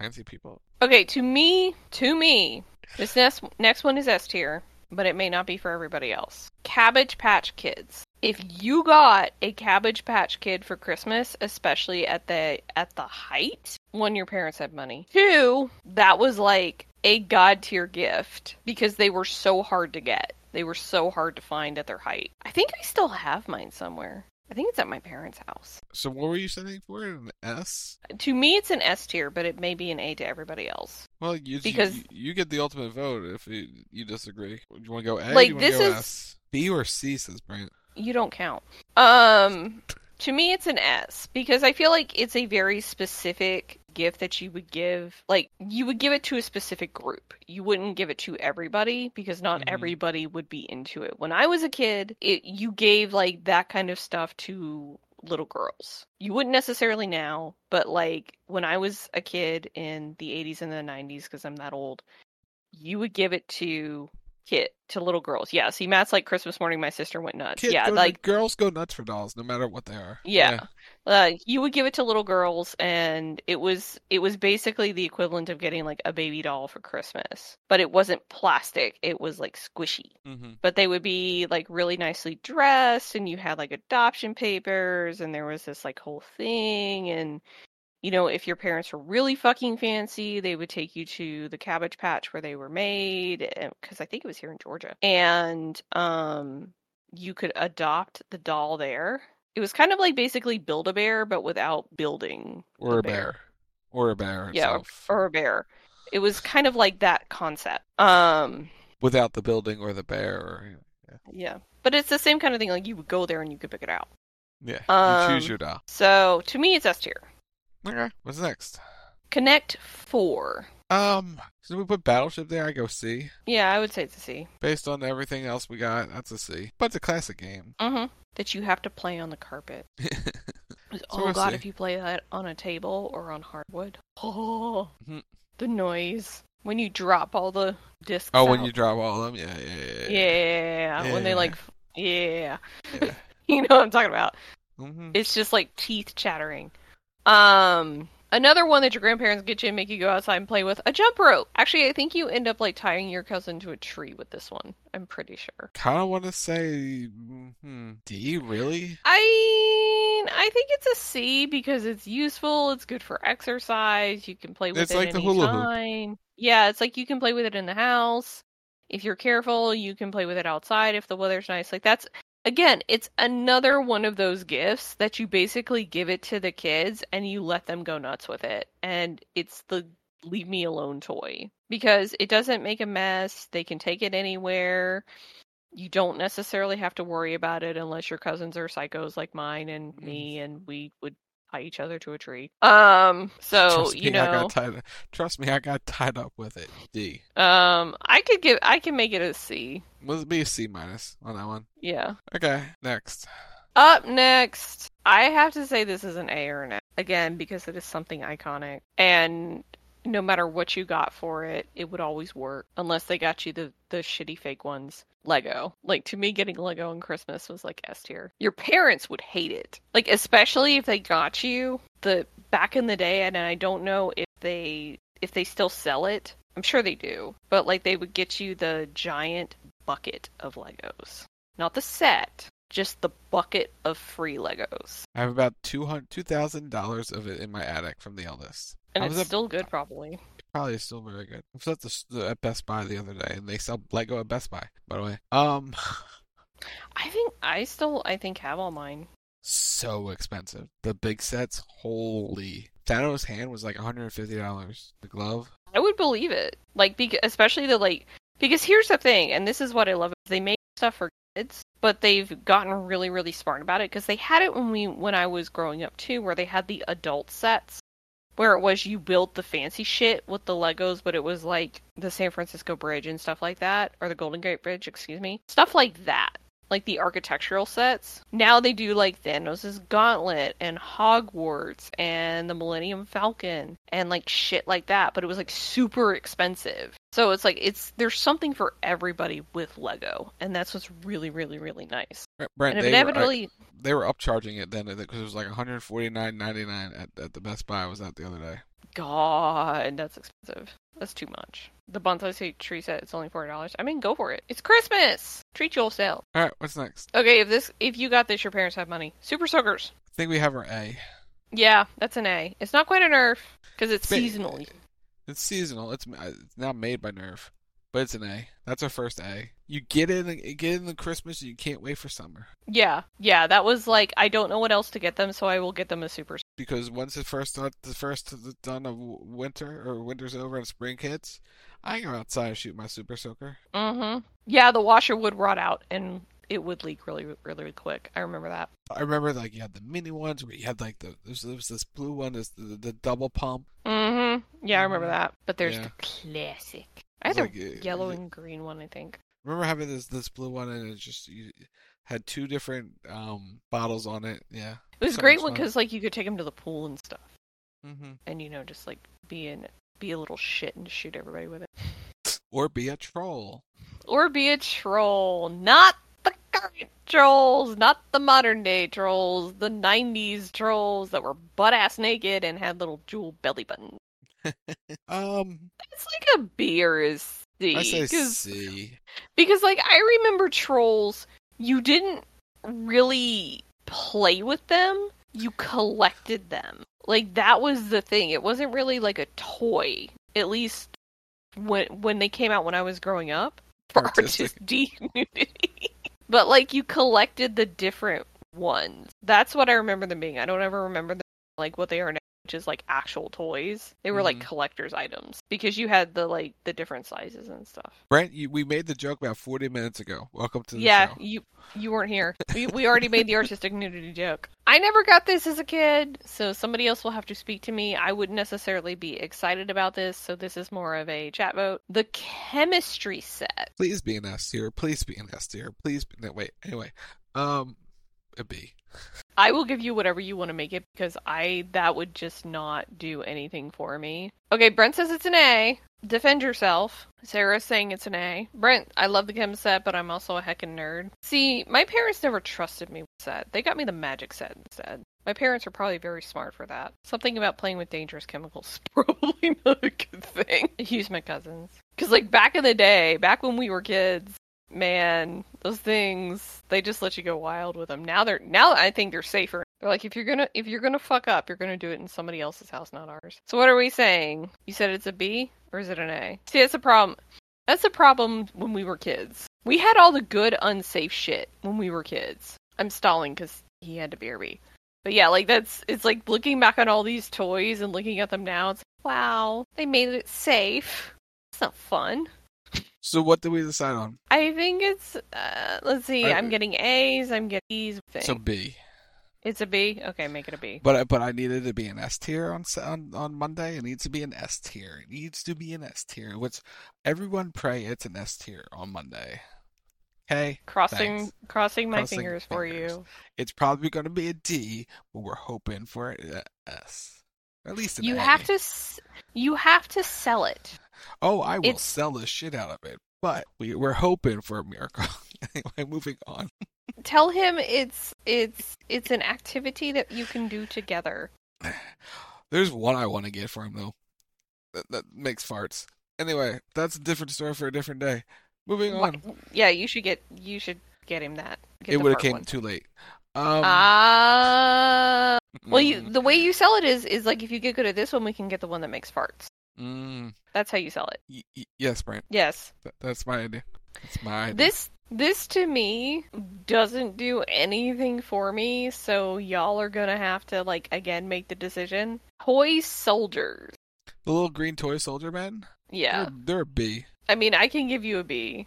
Fancy people. Okay, to me, to me, this next next one is S tier, but it may not be for everybody else. Cabbage Patch Kids. If you got a Cabbage Patch Kid for Christmas, especially at the at the height, one your parents had money. Two, that was like a god tier gift because they were so hard to get. They were so hard to find at their height. I think I still have mine somewhere. I think it's at my parents' house. So what were you sending for? An S? To me, it's an S tier, but it may be an A to everybody else. Well, you, Because- you, you get the ultimate vote if you, you disagree. Do you want to go A? Like, you this go is- S? B or C, says Brent. You don't count. Um, to me, it's an S because I feel like it's a very specific gift that you would give. Like, you would give it to a specific group. You wouldn't give it to everybody because not Mhm. everybody would be into it. When I was a kid, it you gave like that kind of stuff to little girls. You wouldn't necessarily now, but like when I was a kid in the 80s and the 90s because I'm that old, you would give it to kid to little girls. Yeah, see Matt's like Christmas morning my sister went nuts. Kids yeah, like girls go nuts for dolls, no matter what they are. yeah. Uh, you would give it to little girls, and it was it was basically the equivalent of getting like a baby doll for Christmas, but it wasn't plastic; it was like squishy. Mm-hmm. But they would be like really nicely dressed, and you had like adoption papers, and there was this like whole thing, and you know if your parents were really fucking fancy, they would take you to the Cabbage Patch where they were made, because I think it was here in Georgia, and um you could adopt the doll there. It was kind of like basically build a bear, but without building Or a bear. Or a bear Yeah, or, itself. or a bear. It was kind of like that concept. Um, Without the building or the bear. Or, yeah, but it's the same kind of thing. Like you would go there and you could pick it out. yeah. Um, you choose your doll. So to me, it's S tier. Okay. What's next? Connect Four. Um, so we put Battleship there. I go C. Yeah, I would say it's a C. Based on everything else we got, that's a C. But it's a classic game. Mm-hmm. That you have to play on the carpet. oh God, if you play that on a table or on hardwood, oh, mm-hmm. the noise when you drop all the discs. oh, when you drop all of them? Yeah, yeah, yeah. Yeah, yeah. when they like, yeah, Yeah. you know what I'm talking about. Mm-hmm. It's just like teeth chattering. Um, another one that your grandparents get you and make you go outside and play with a jump rope. Actually, I think you end up like tying your cousin to a tree with this one. I'm pretty sure. Kind of want to say hmm, D. Really? I I think it's a C because it's useful. It's good for exercise. You can play with It's it like the hula hoop. Yeah, it's like you can play with it in the house. If you're careful, you can play with it outside if the weather's nice. Like that's again, it's another one of those gifts that you basically give it to the kids and you let them go nuts with it. And it's the leave me alone toy because it doesn't make a mess. They can take it anywhere. You don't necessarily have to worry about it unless your cousins are psychos like mine and me and we would each other to a tree. Um, so Trust you me, I know, got tied. Trust me, I got tied up with it. D. um, I could give, I can make it a C. Let's be a C minus on that one. Yeah. Okay, next. Up next, I have to say this is an A or an A again because it is something iconic, and no matter what you got for it, it would always work unless they got you the the shitty fake ones. Lego. Like to me getting Lego on Christmas was like S tier. Your parents would hate it. Like especially if they got you the back in the day and I don't know if they if they still sell it. I'm sure they do. But like they would get you the giant bucket of Legos. Not the set, just the bucket of free Legos. I have about two hundred two thousand dollars of it in my attic from the eldest. And it's still good probably. Probably still very good. I was at the, the at Best Buy the other day, and they sell Lego at Best Buy. By the way, um, I think I still I think have all mine. so expensive. The big sets, holy! Thanos' hand was like one hundred and fifty dollars. The glove, I would believe it. Like, because, especially the like, because here's the thing, and this is what I love: they make stuff for kids, but they've gotten really, really smart about it because they had it when we when I was growing up too, where they had the adult sets, where it was you built the fancy shit with the Legos, but it was like the San Francisco Bridge and stuff like that, or the Golden Gate Bridge, excuse me, stuff like that. Like the architectural sets. Now they do like Thanos' Gauntlet and Hogwarts and the Millennium Falcon and like shit like that, but it was like super expensive. So it's like it's there's something for everybody with Lego, and that's what's really, really, really nice. Brent. and they, were, inevitably, they were upcharging it then because it was like one hundred forty nine ninety nine at at the Best Buy I was at the other day. God, that's expensive. That's too much. The bonsai tree set it's only four dollars. I mean, go for it. It's Christmas. Treat yourself. All right, what's next? Okay, if this if you got this, your parents have money. Super Soakers. I think we have our A. Yeah, that's an A. It's not quite a Nerf because it's Ba- seasonally. It's seasonal. It's uh, it's now made by Nerf, but it's an A. That's our first A. You get in, get in the Christmas, and you can't wait for summer Yeah, yeah. That was like I don't know what else to get them, so I will get them a Super. because once the first the first dawn of winter or winter's over and spring hits, I go outside and shoot my Super Soaker. Mm-hmm. Yeah, the washer would rot out and it would leak really, really quick. I remember that. I remember like you had the mini ones where you had like the there there was this blue one, this the, the double pump. Mm-hmm. Yeah, I remember that. But there's Yeah. the classic. I had like, uh, yellow and green one, I think. Remember having this this blue one and it just you had two different um bottles on it. Yeah, It was So great one because like you could take them to the pool and stuff, mm-hmm. and you know just like be in be a little shit and shoot everybody with it, Or be a troll. or be a troll, not the current trolls, not the modern day trolls, the '90s trolls that were butt ass naked and had little jewel belly buttons. Um, It's like a B or a C. I say C. Because like I remember trolls, you didn't really play with them, you collected them. Like that was the thing. It wasn't really like a toy. At least when when they came out when I was growing up for Artistic. artistic nudity. but like you collected the different ones. That's what I remember them being. I don't ever remember them like what they are now, which is like actual toys. They were like Mhm. collector's items because you had the like the different sizes and stuff. Brent, you, we made the joke about forty minutes ago. Welcome to the yeah, show. you you weren't here. We we already made the artistic nudity joke. I never got this as a kid, so somebody else will have to speak to me. I wouldn't necessarily be excited about this, so this is more of a chat vote. The chemistry set. Please be an S tier. Please be an S tier. Please. Be, no, wait. Anyway, um, a B. I will give you whatever you want to make it because I that would just not do anything for me. Okay, Brent says it's an A. Defend yourself. Sarah's saying it's an A. Brent, I love the chem set, but I'm also a heckin' nerd. See, my parents never trusted me with set. They got me the magic set instead. My parents are probably very smart for that. Something about playing with dangerous chemicals probably not a good thing. Use my cousins. Because, like, back in the day, back when we were kids, man, those things they just let you go wild with them. Now they're now I think they're safer. They're like if you're gonna if you're gonna fuck up, you're gonna do it in somebody else's house, not ours. So what are we saying? You said it's a B or is it an A? See, that's a problem. That's a problem when we were kids. We had all the good unsafe shit when we were kids. I'm stalling because he had to BRB. But yeah, like that's it's like looking back on all these toys and looking at them now. It's like, wow, they made it safe. It's not fun. So what did we decide on? I think it's uh, let's see. I- I'm getting A's. I'm getting B's. Thing. So B. It's a B. Okay, make it a B. But but I needed to be an S tier on on on Monday. It needs to be an S tier. It needs to be an S tier. Which everyone pray it's an S tier on Monday. Okay. Crossing Thanks. crossing my Crossing fingers for fingers. you. It's probably going to be a D, but we're hoping for an S. At least an You A. have to you have to sell it. Oh, I will It's- sell the shit out of it. But we we're hoping for a miracle. anyway, moving on. Tell him it's it's it's an activity that you can do together. There's one I want to get for him though. That, that makes farts. Anyway, that's a different story for a different day. Moving on. Yeah, you should get you should get him that. Get it would have came one. too late. Um, Ah. well, you the way you sell it is is like if you get good at this one, we can get the one that makes farts. Mm, That's how you sell it. y- y- yes, Brent. Yes. That, that's my idea. That's my idea. This this to me doesn't do anything for me, so y'all are gonna have to like again make the decision. Toy soldiers. the little green toy soldier man. Yeah. They're, they're a B. I mean, I can give you a B.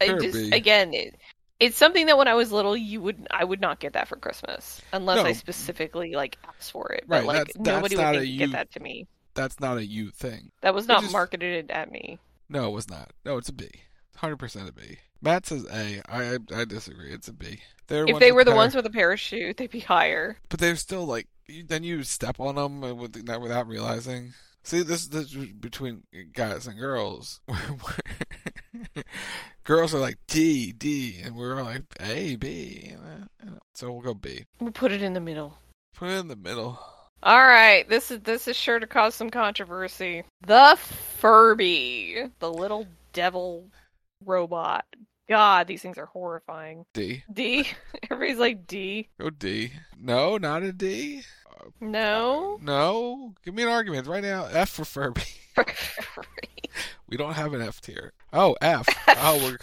I Sure, just B. again, it, it's something that when I was little, you would I would not get that for Christmas unless I specifically like asked for it. Right, But like that's- that's nobody would think a to you- that to me. That's not a you thing. That was not marketed at me. No, it was not. No, it's a B. Hundred percent a B. Matt says A. I I disagree. It's a B. They're If they were the para- ones with a parachute, they'd be higher. but they're still like. you- Then you step on them with that without realizing. See, this this is between guys and girls. girls are like D D, and we're like A B. So we'll go B. We'll put it in the middle. Put it in the middle. All right, this is this is sure to cause some controversy. The Furby, the little devil robot. God, these things are horrifying. D. D. Everybody's like D. Go D. No, not a D. No. No. Give me an argument right now. F for Furby. We don't have an F tier. Oh, F. oh, we're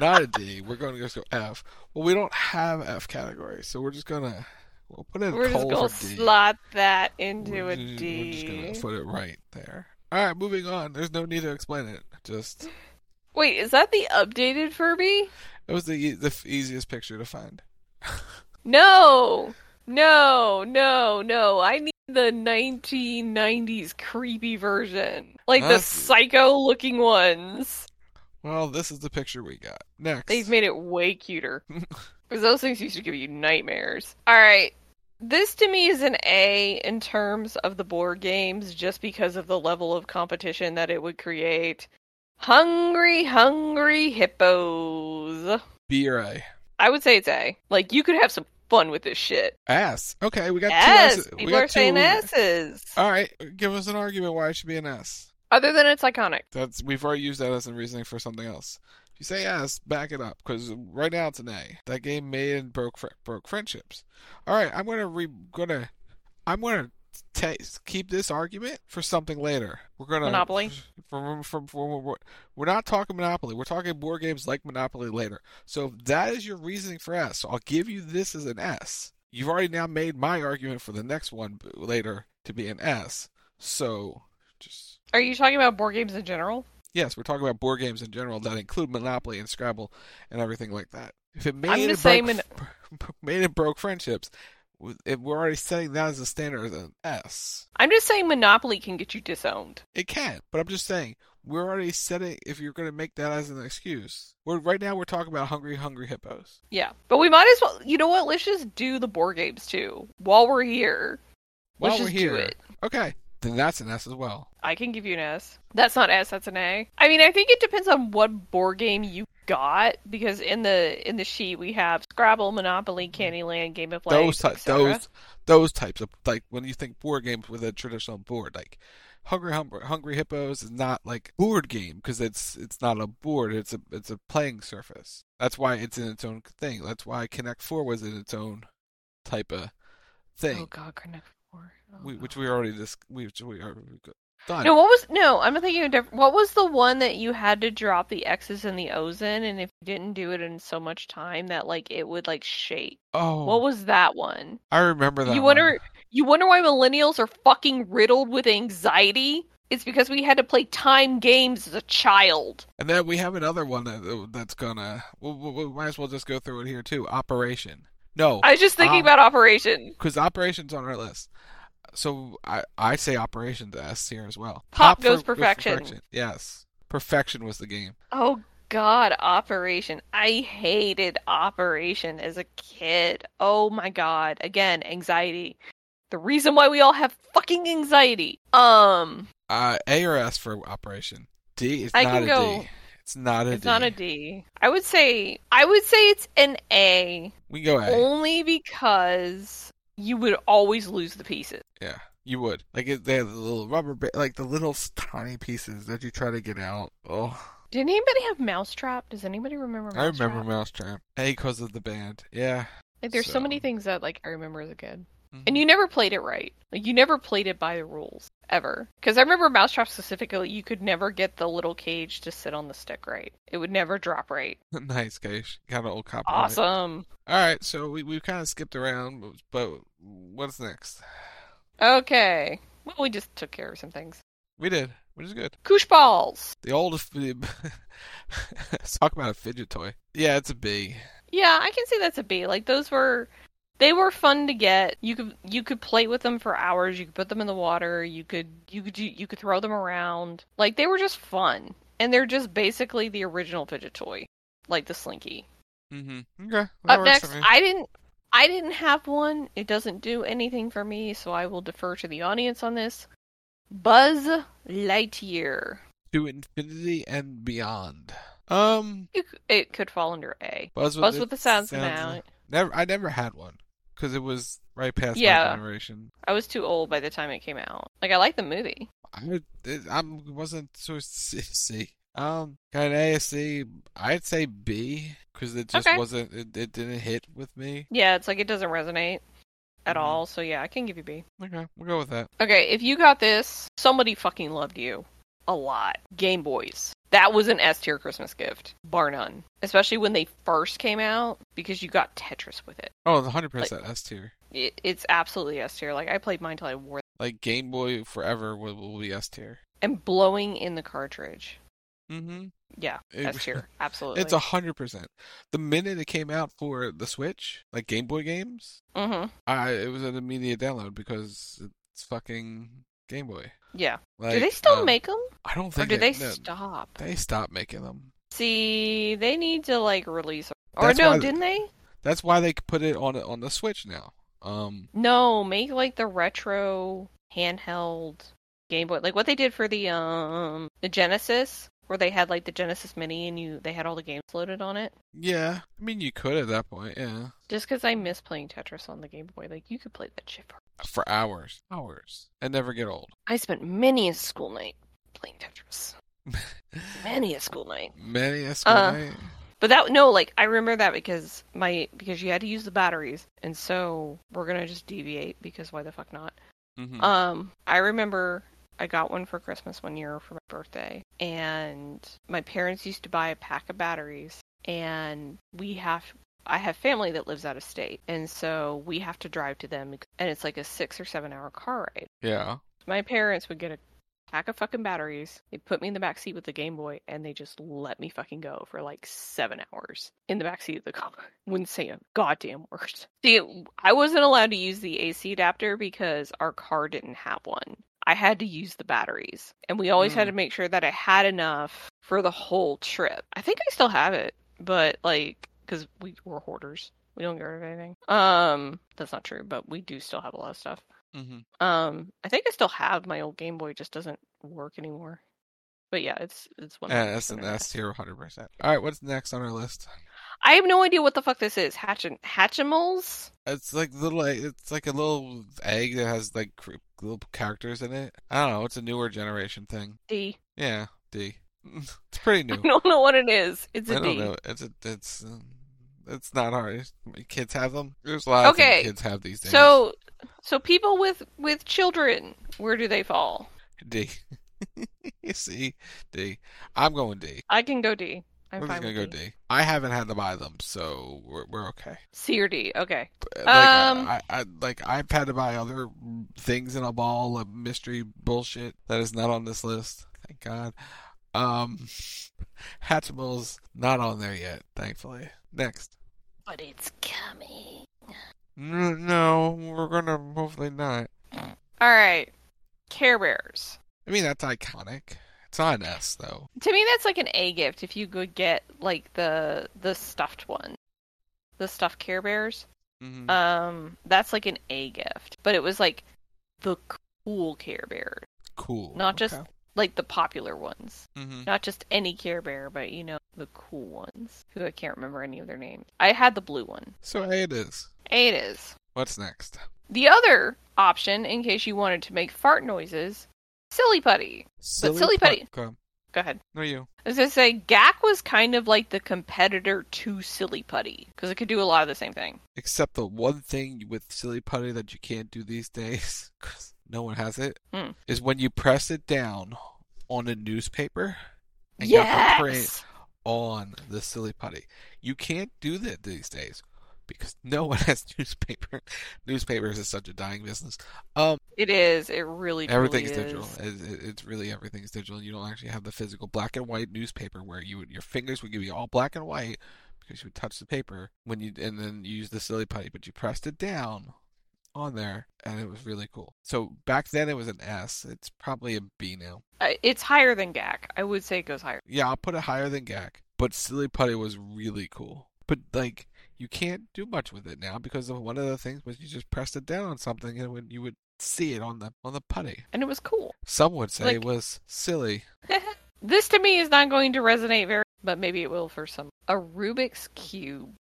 not a D. We're going to just go F. Well, we don't have F category, so we're just gonna we'll put in We're just gonna slot that into We're a just, D. We're just gonna put it right there. All right, moving on. There's no need to explain it. Just Wait, is that the updated Furby? it was the the easiest picture to find. No, no, no, no. I need the 1990s creepy version, like the psycho-looking ones. Well, this is the picture we got. Next. They've made it way cuter. Because those things used to give you nightmares. Alright. This to me is an A in terms of the board games, just because of the level of competition that it would create. Hungry, hungry hippos. B or A. I would say it's A. Like, you could have some fun with this shit. S. Okay, we got two S! S's. We People got are saying two- S's. All right, give us an argument why it should be an S. Other than it's iconic. That's we've already used that as a reasoning for something else. If you say S, back it up because right now it's an A. That game made and broke broke friendships. All right, I'm gonna re gonna I'm gonna ta keep this argument for something later. We're gonna Monopoly? From, from, from, we're, we're not talking Monopoly. We're talking board games like Monopoly later. So if that is your reasoning for S, I'll give you this as an S. You've already now made my argument for the next one later to be an S. So just Are you talking about board games in general? Yes, we're talking about board games in general that include Monopoly and Scrabble and everything like that. If it made I'm and just saying broke, made and broke friendships, if we're already setting that as a standard as an S. I'm just saying Monopoly can get you disowned. It can, but I'm just saying we're already setting. If you're going to make that as an excuse, we're right now we're talking about hungry, hungry hippos. Yeah. But we might as well, you know what? Let's just do the board games too. While we're here. While Let's we're here, it. okay, then that's an S as well. I can give you an S. That's not S, that's an A. I mean, I think it depends on what board game you got because in the in the sheet we have Scrabble, Monopoly, mm-hmm. Candyland, Game of Life, those ty- those those types of like when you think board games with a traditional board like hungry hungry, hungry hippos is not like board game because it's it's not a board it's a it's a playing surface that's why it's in its own thing that's why connect 4 was in its own type of thing Oh god, Connect Four. Oh, we, no. which we already dis- we, which we already done No, what was no? I'm thinking of different. What was the one that you had to drop the X's and the O's in, and if you didn't do it in so much time that like it would like shake? oh What was that one? I remember that you one. wonder you wonder why millennials are fucking riddled with anxiety? It's because we had to play time games as a child. and then we have another one that that's gonna we, we, we might as well just go through it here too Operation No, I was just thinking Ah. about Operation. because Operation's on our list. So I I say Operation to S tier as well. Pop for- goes for Perfection. Yes, Perfection was the game. Oh God, Operation. I hated Operation as a kid. Oh my God. Again, anxiety. The reason why we all have fucking anxiety. Um, Uh, A or S for Operation. D is I not can a go- D. It's not a it's D. not a D. I would say I would say it's an A We go A. only because you would always lose the pieces. Yeah, you would. Like it, they have the little rubber, ba- like the little tiny pieces that you try to get out. Oh, Did anybody have Mousetrap? Does anybody remember Mousetrap? I remember Mousetrap. A because of the band. Yeah. Like there's so, So- many things that like I remember as a kid. Mhm. And you never played it right. Like you never played it by the rules ever. Because I remember Mousetrap specifically, you could never get the little cage to sit on the stick right. It would never drop right. nice, Gage. Got an old copy. Awesome. All right, so we we kind of skipped around, but- but what's next? Okay. Well, we just took care of some things. We did, which is good. Koosh balls. The oldest. Let's talk about a fidget toy. Yeah, it's a B. Yeah, I can see that's a B. Like those were they were fun to get. You could you could play with them for hours. You could put them in the water. You could you could you could throw them around. Like they were just fun. And they're just basically the original fidget toy, like the Slinky. Mm-hmm. Okay. that Up next. I didn't I didn't have one. It doesn't do anything for me, so I will defer to the audience on this. Buzz Lightyear. To infinity and beyond. Um, c- It could fall under A. Buzz with, Buzz the with the sounds now. Never. I never had one because it was right past Yeah. my generation. I was too old by the time it came out. Like I like the movie. I it, I wasn't so C. C. Um, got an A, C. I'd say B because it just Okay. wasn't. It, it didn't hit with me. Yeah, it's like it doesn't resonate at Mhm. all. So yeah, I can give you B. Okay, we'll go with that. Okay, if you got this, somebody fucking loved you a lot. Game Boys. That was an S tier Christmas gift, bar none. Especially when they first came out, because you got Tetris with it. Oh, the hundred percent S tier. it. It's absolutely S tier. Like I played mine till I wore Like Game Boy Forever will, will be S tier. and blowing in the cartridge. Mm-hmm. Yeah, It- S tier. Absolutely. It's a hundred percent. The minute it came out for the Switch, like Game Boy games, mm-hmm. I it was an immediate download because it's fucking Game Boy. Yeah. Like, Do they still um, make them, I don't or think did they no, stop? They stopped making them. See, they need to like release. Or That's no, didn't they? That's why they put it on on the Switch now. Um, No, make like the retro handheld Game Boy, like what they did for the um the Genesis, where they had like the Genesis Mini and you they had all the games loaded on it. yeah, I mean you could at that point, yeah, Just because I miss playing Tetris on the Game Boy, like you could play that shit. For... for hours, hours, and never get old. I spent many a school night playing Tetris. Many a school night. Many a school Uh, night. But that no, like I remember that because my because you had to use the batteries, and so we're gonna just deviate because why the fuck not? Mhm. Um, I remember I got one for Christmas one year for my birthday, and my parents used to buy a pack of batteries, and we have. I have family that lives out of state, and so we have to drive to them, and it's like a six or seven hour car ride. yeah, My parents would get a pack of fucking batteries. They put me in the back seat with the Game Boy, and they just let me fucking go for like seven hours in the back seat of the car. Wouldn't say a goddamn word. See, I wasn't allowed to use the AC adapter because our car didn't have one. I had to use the batteries, and we always had Mm. to make sure that I had enough for the whole trip. I think I still have it, but like, because we were hoarders. We don't get rid of anything. Um, that's not true, but we do still have a lot of stuff. hmm Um, I think I still have my old Game Boy, just doesn't work anymore. But yeah, it's it's one. and that's an S tier, hundred percent. All right, what's next on our list? I have no idea what the fuck this is. Hatch Hatchimals. It's like little. It's like a little egg that has like little characters in it. I don't know. It's a newer generation thing. D. Yeah, D. It's pretty new. I don't know what it is. It's I a don't D. know. It's a, it's um, it's not hard. Kids have them. There's a lot of Okay, things kids have these days. So, so people with with children, where do they fall? D. you see, D. I'm going D. I can go D. I'm We're just fine gonna with go D. D. I haven't had to buy them, so we're we're okay. C or D. Okay. Like, Um, I, I like I've had to buy other things in a ball of mystery bullshit that is not on this list. Thank God. Um, Hatchimals not on there yet, thankfully. Next, But it's coming. No, we're gonna hopefully not. All right, Care Bears. I mean, that's iconic. It's not an S though. To me, that's like an A gift if you could get like the the stuffed one, the stuffed Care Bears. Mhm. Um, that's like an A gift, but it was like the cool Care Bears, cool. not just Okay. Like the popular ones. Mhm. Not just any Care Bear, but you know the cool ones. Who I can't remember any of their names. I had the blue one. So A it is. A it is. What's next? The other option, in case you wanted to make fart noises, Silly Putty. but Silly Putty. Go. Go ahead. No, you. I was gonna say Gak was kind of like the competitor to Silly Putty because it could do a lot of the same thing. Except the one thing with Silly Putty that you can't do these days, no one has it, is Hmm. when you press it down on a newspaper and you have to print on the Silly Putty. You can't do that these days because no one has newspaper. Newspapers is such a dying business. Um, It is. It really. everything's truly digital. is. It, it- it's really everything's digital. You don't actually have the physical black and white newspaper where you your fingers would give you all black and white because you would touch the paper when you and then you use the silly putty, but you pressed it down on there and it was really cool. So back then it was an S. It's probably a B now. Uh, It's higher than Gak. I would say it goes higher. Yeah, I'll put it higher than Gak, but silly putty was really cool. But like you can't do much with it now because of one of the things was you just pressed it down on something and when you would see it on the on the putty. And it was cool. Some would say Like- it was silly. This to me is not going to resonate very, but maybe it will for some. A Rubik's Cube.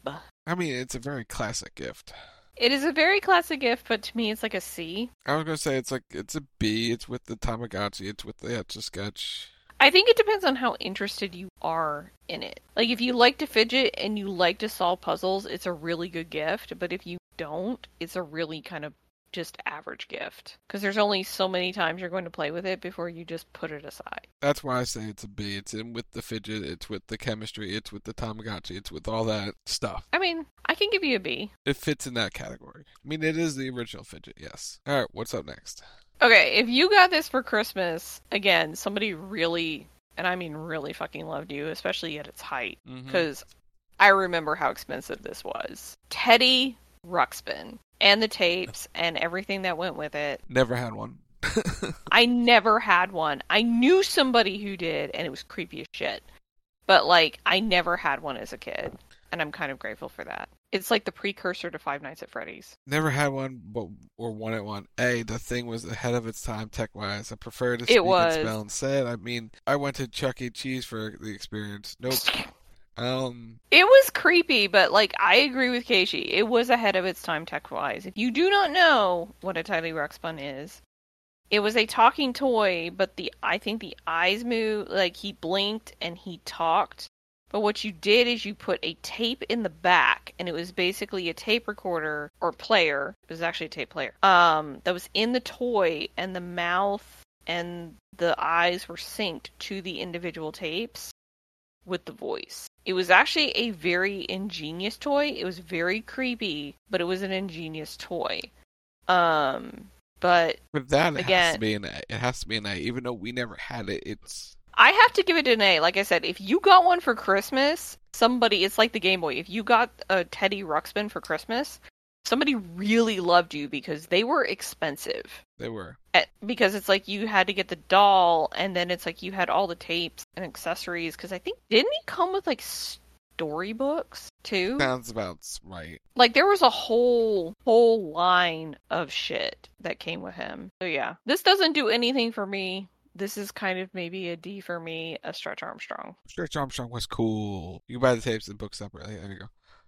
I mean, it's a very classic gift. It is a very classic gift, but to me it's like a C. I was gonna say it's like it's a B. It's with the Tamagotchi. It's with the Etch a Sketch. I think it depends on how interested you are in it. Like if you like to fidget and you like to solve puzzles, it's a really good gift, but if you don't, it's a really kind of just average gift because there's only so many times you're going to play with it before you just put it aside. That's why I say it's a B. It's in with the fidget. It's with the chemistry. It's with the Tamagotchi. It's with all that stuff. I mean, I can give you a B. It fits in that category. I mean, it is the original fidget. Yes. All right. What's up next? Okay, if you got this for Christmas, again, somebody really, and I mean really fucking loved you, especially at its height, mm-hmm. because I remember how expensive this was. Teddy Ruxpin and the tapes and everything that went with it. Never had one. I never had one. I knew somebody who did, and it was creepy as shit. But like, I never had one as a kid, and I'm kind of grateful for that. It's like the precursor to Five Nights at Freddy's. Never had one, but or wanted one. A, the thing was ahead of its time tech wise. I prefer to It speak was. and spell instead. I mean, I went to Chuck E. Cheese for the experience. Nope. Um, It was creepy, but like I agree with Keishi. It was ahead of its time tech wise. If you do not know what a Teddy Ruxpin is, it was a talking toy, but the I think the eyes moved like he blinked and he talked. But what you did is you put a tape in the back, and it was basically a tape recorder or player. It was actually a tape player. Um, that was in the toy, and the mouth and the eyes were synced to the individual tapes with the voice. It was actually a very ingenious toy. It was very creepy, but it was an ingenious toy. Um, but but that has Again- to be an A. It has to be an A. Even though we never had it, it's I have to give it an A. Like I said, if you got one for Christmas, somebody, it's like the Game Boy. If you got a Teddy Ruxpin for Christmas, somebody really loved you because they were expensive. They were. Eh, Because it's like you had to get the doll, and then it's like you had all the tapes and accessories. Because I think, didn't he come with like storybooks too? Sounds about right. Like there was a whole whole line of shit that came with him. So yeah, this doesn't do anything for me. This is kind of maybe a D for me, a Stretch Armstrong. Stretch Armstrong was cool. You can buy the tapes and books separately. There you go.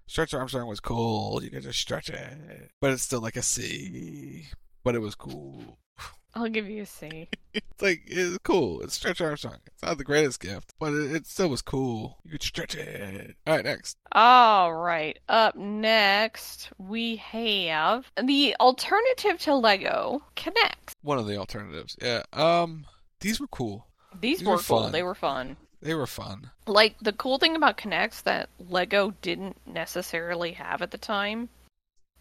Stretch Armstrong was cool. You could just stretch it, but it's still like a C. But it was cool. I'll give you a C. It's like it's cool. It's Stretch Armstrong. It's not the greatest gift, but it, it still was cool. You could stretch it. All right, next. All right, up next we have the alternative to Lego K'NEX. One of the alternatives. Yeah. Um. These were cool. These, These were were cool. fun. They were fun. They were fun. Like the cool thing about K'NEX that Lego didn't necessarily have at the time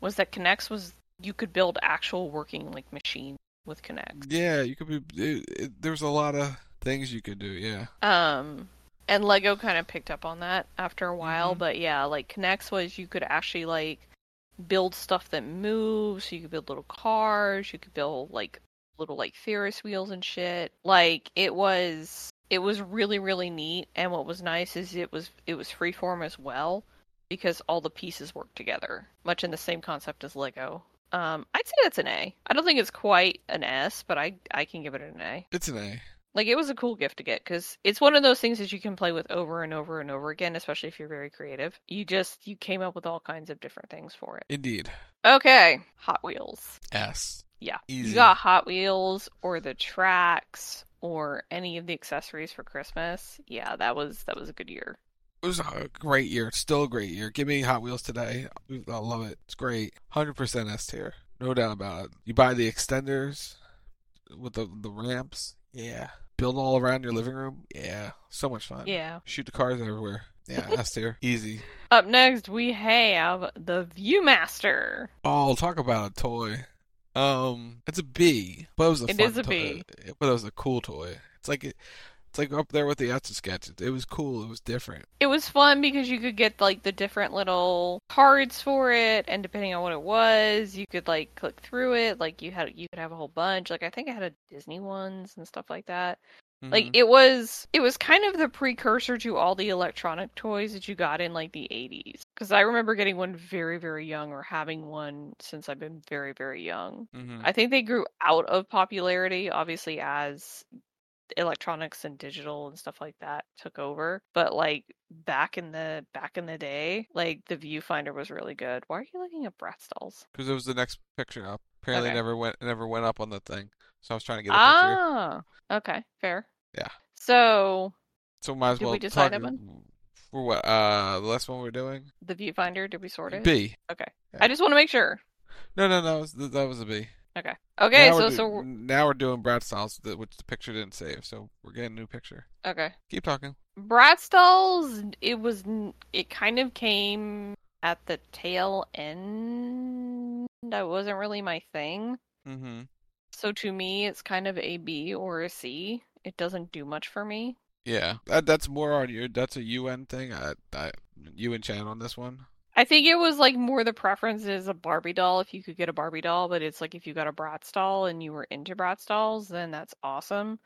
was that K'NEX was you could build actual working like machines with K'NEX. Yeah, you could be. It, it, there's a lot of things you could do. Yeah. Um, and Lego kind of picked up on that after a while, Mm-hmm. but yeah, like K'NEX was you could actually like build stuff that moves. You could build little cars. You could build like little like Ferris wheels and shit. Like it was it was really really neat. And what was nice is it was it was freeform as well because all the pieces work together, much in the same concept as Lego. Um, I'd say that's an A. I don't think it's quite an S, but I I can give it an A. It's an A. Like it was a cool gift to get because it's one of those things that you can play with over and over and over again, especially if you're very creative. You just you came up with all kinds of different things for it. Indeed. Okay, Hot Wheels. S. Yeah, Easy. you got Hot Wheels or the tracks or any of the accessories for Christmas. Yeah, that was that was a good year. It was a great year. It's still a great year. Give me Hot Wheels today. I love it. It's great. 100% S tier. No doubt about it. You buy the extenders with the the ramps. Yeah. Build all around your living room. Yeah. So much fun. Yeah. Shoot the cars everywhere. Yeah, S tier. Easy. Up next, we have the ViewMaster. Oh, talk about a toy. Um, it's a B, but it was a It is a toy. B. But it was a cool toy. It's like it's like up there with the Etch a Sketch. It was cool. It was different. It was fun because you could get like the different little cards for it, and depending on what it was, you could like click through it. Like you had, you could have a whole bunch. Like I think I had a Disney ones and stuff like that. Like Mhm. it was, it was kind of the precursor to all the electronic toys that you got in like the 80s. Because I remember getting one very, very young, or having one since I've been very, very young. Mhm. I think they grew out of popularity, obviously, as electronics and digital and stuff like that took over. But like back in the back in the day, like the viewfinder was really good. Why are you looking at Bratz dolls? Because it was the next picture up. Apparently, Okay. never went never went up on the thing. So I was trying to get a picture. Ah, okay, fair. Yeah. So So might as well we decide talk on for what? Uh, the last one we're doing the viewfinder, did we sort it? B. Okay. Yeah. I just want to make sure. No, no, no. That was, that was a B. Okay. Okay. Now So do- so now we're doing Bratz dolls, which the picture didn't save. So we're getting a new picture. okay. Keep talking. Bratz dolls. It was. It kind of came at the tail end. That wasn't really my thing. Mm-hmm. So to me, it's kind of a B or a C. It doesn't do much for me. Yeah, that, that's more on you. That's a UN thing. I, I, you and Chan on this one. I think it was like more the preference is a Barbie doll if you could get a Barbie doll, but it's like if you got a Bratz doll and you were into Bratz dolls, then that's awesome.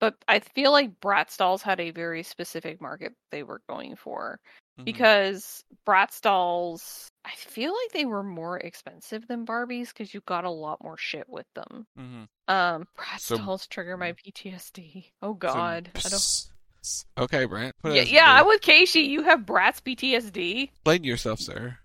But I feel like Bratz dolls had a very specific market they were going for Mhm. because Bratz dolls, I feel like they were more expensive than Barbies because you got a lot more shit with them. Mhm. Um, Bratz So- dolls trigger my PTSD. Oh God, I don't. Okay, Brant. Yeah, yeah. I'm with Casey. You have Bratz PTSD. Explain yourself, sir.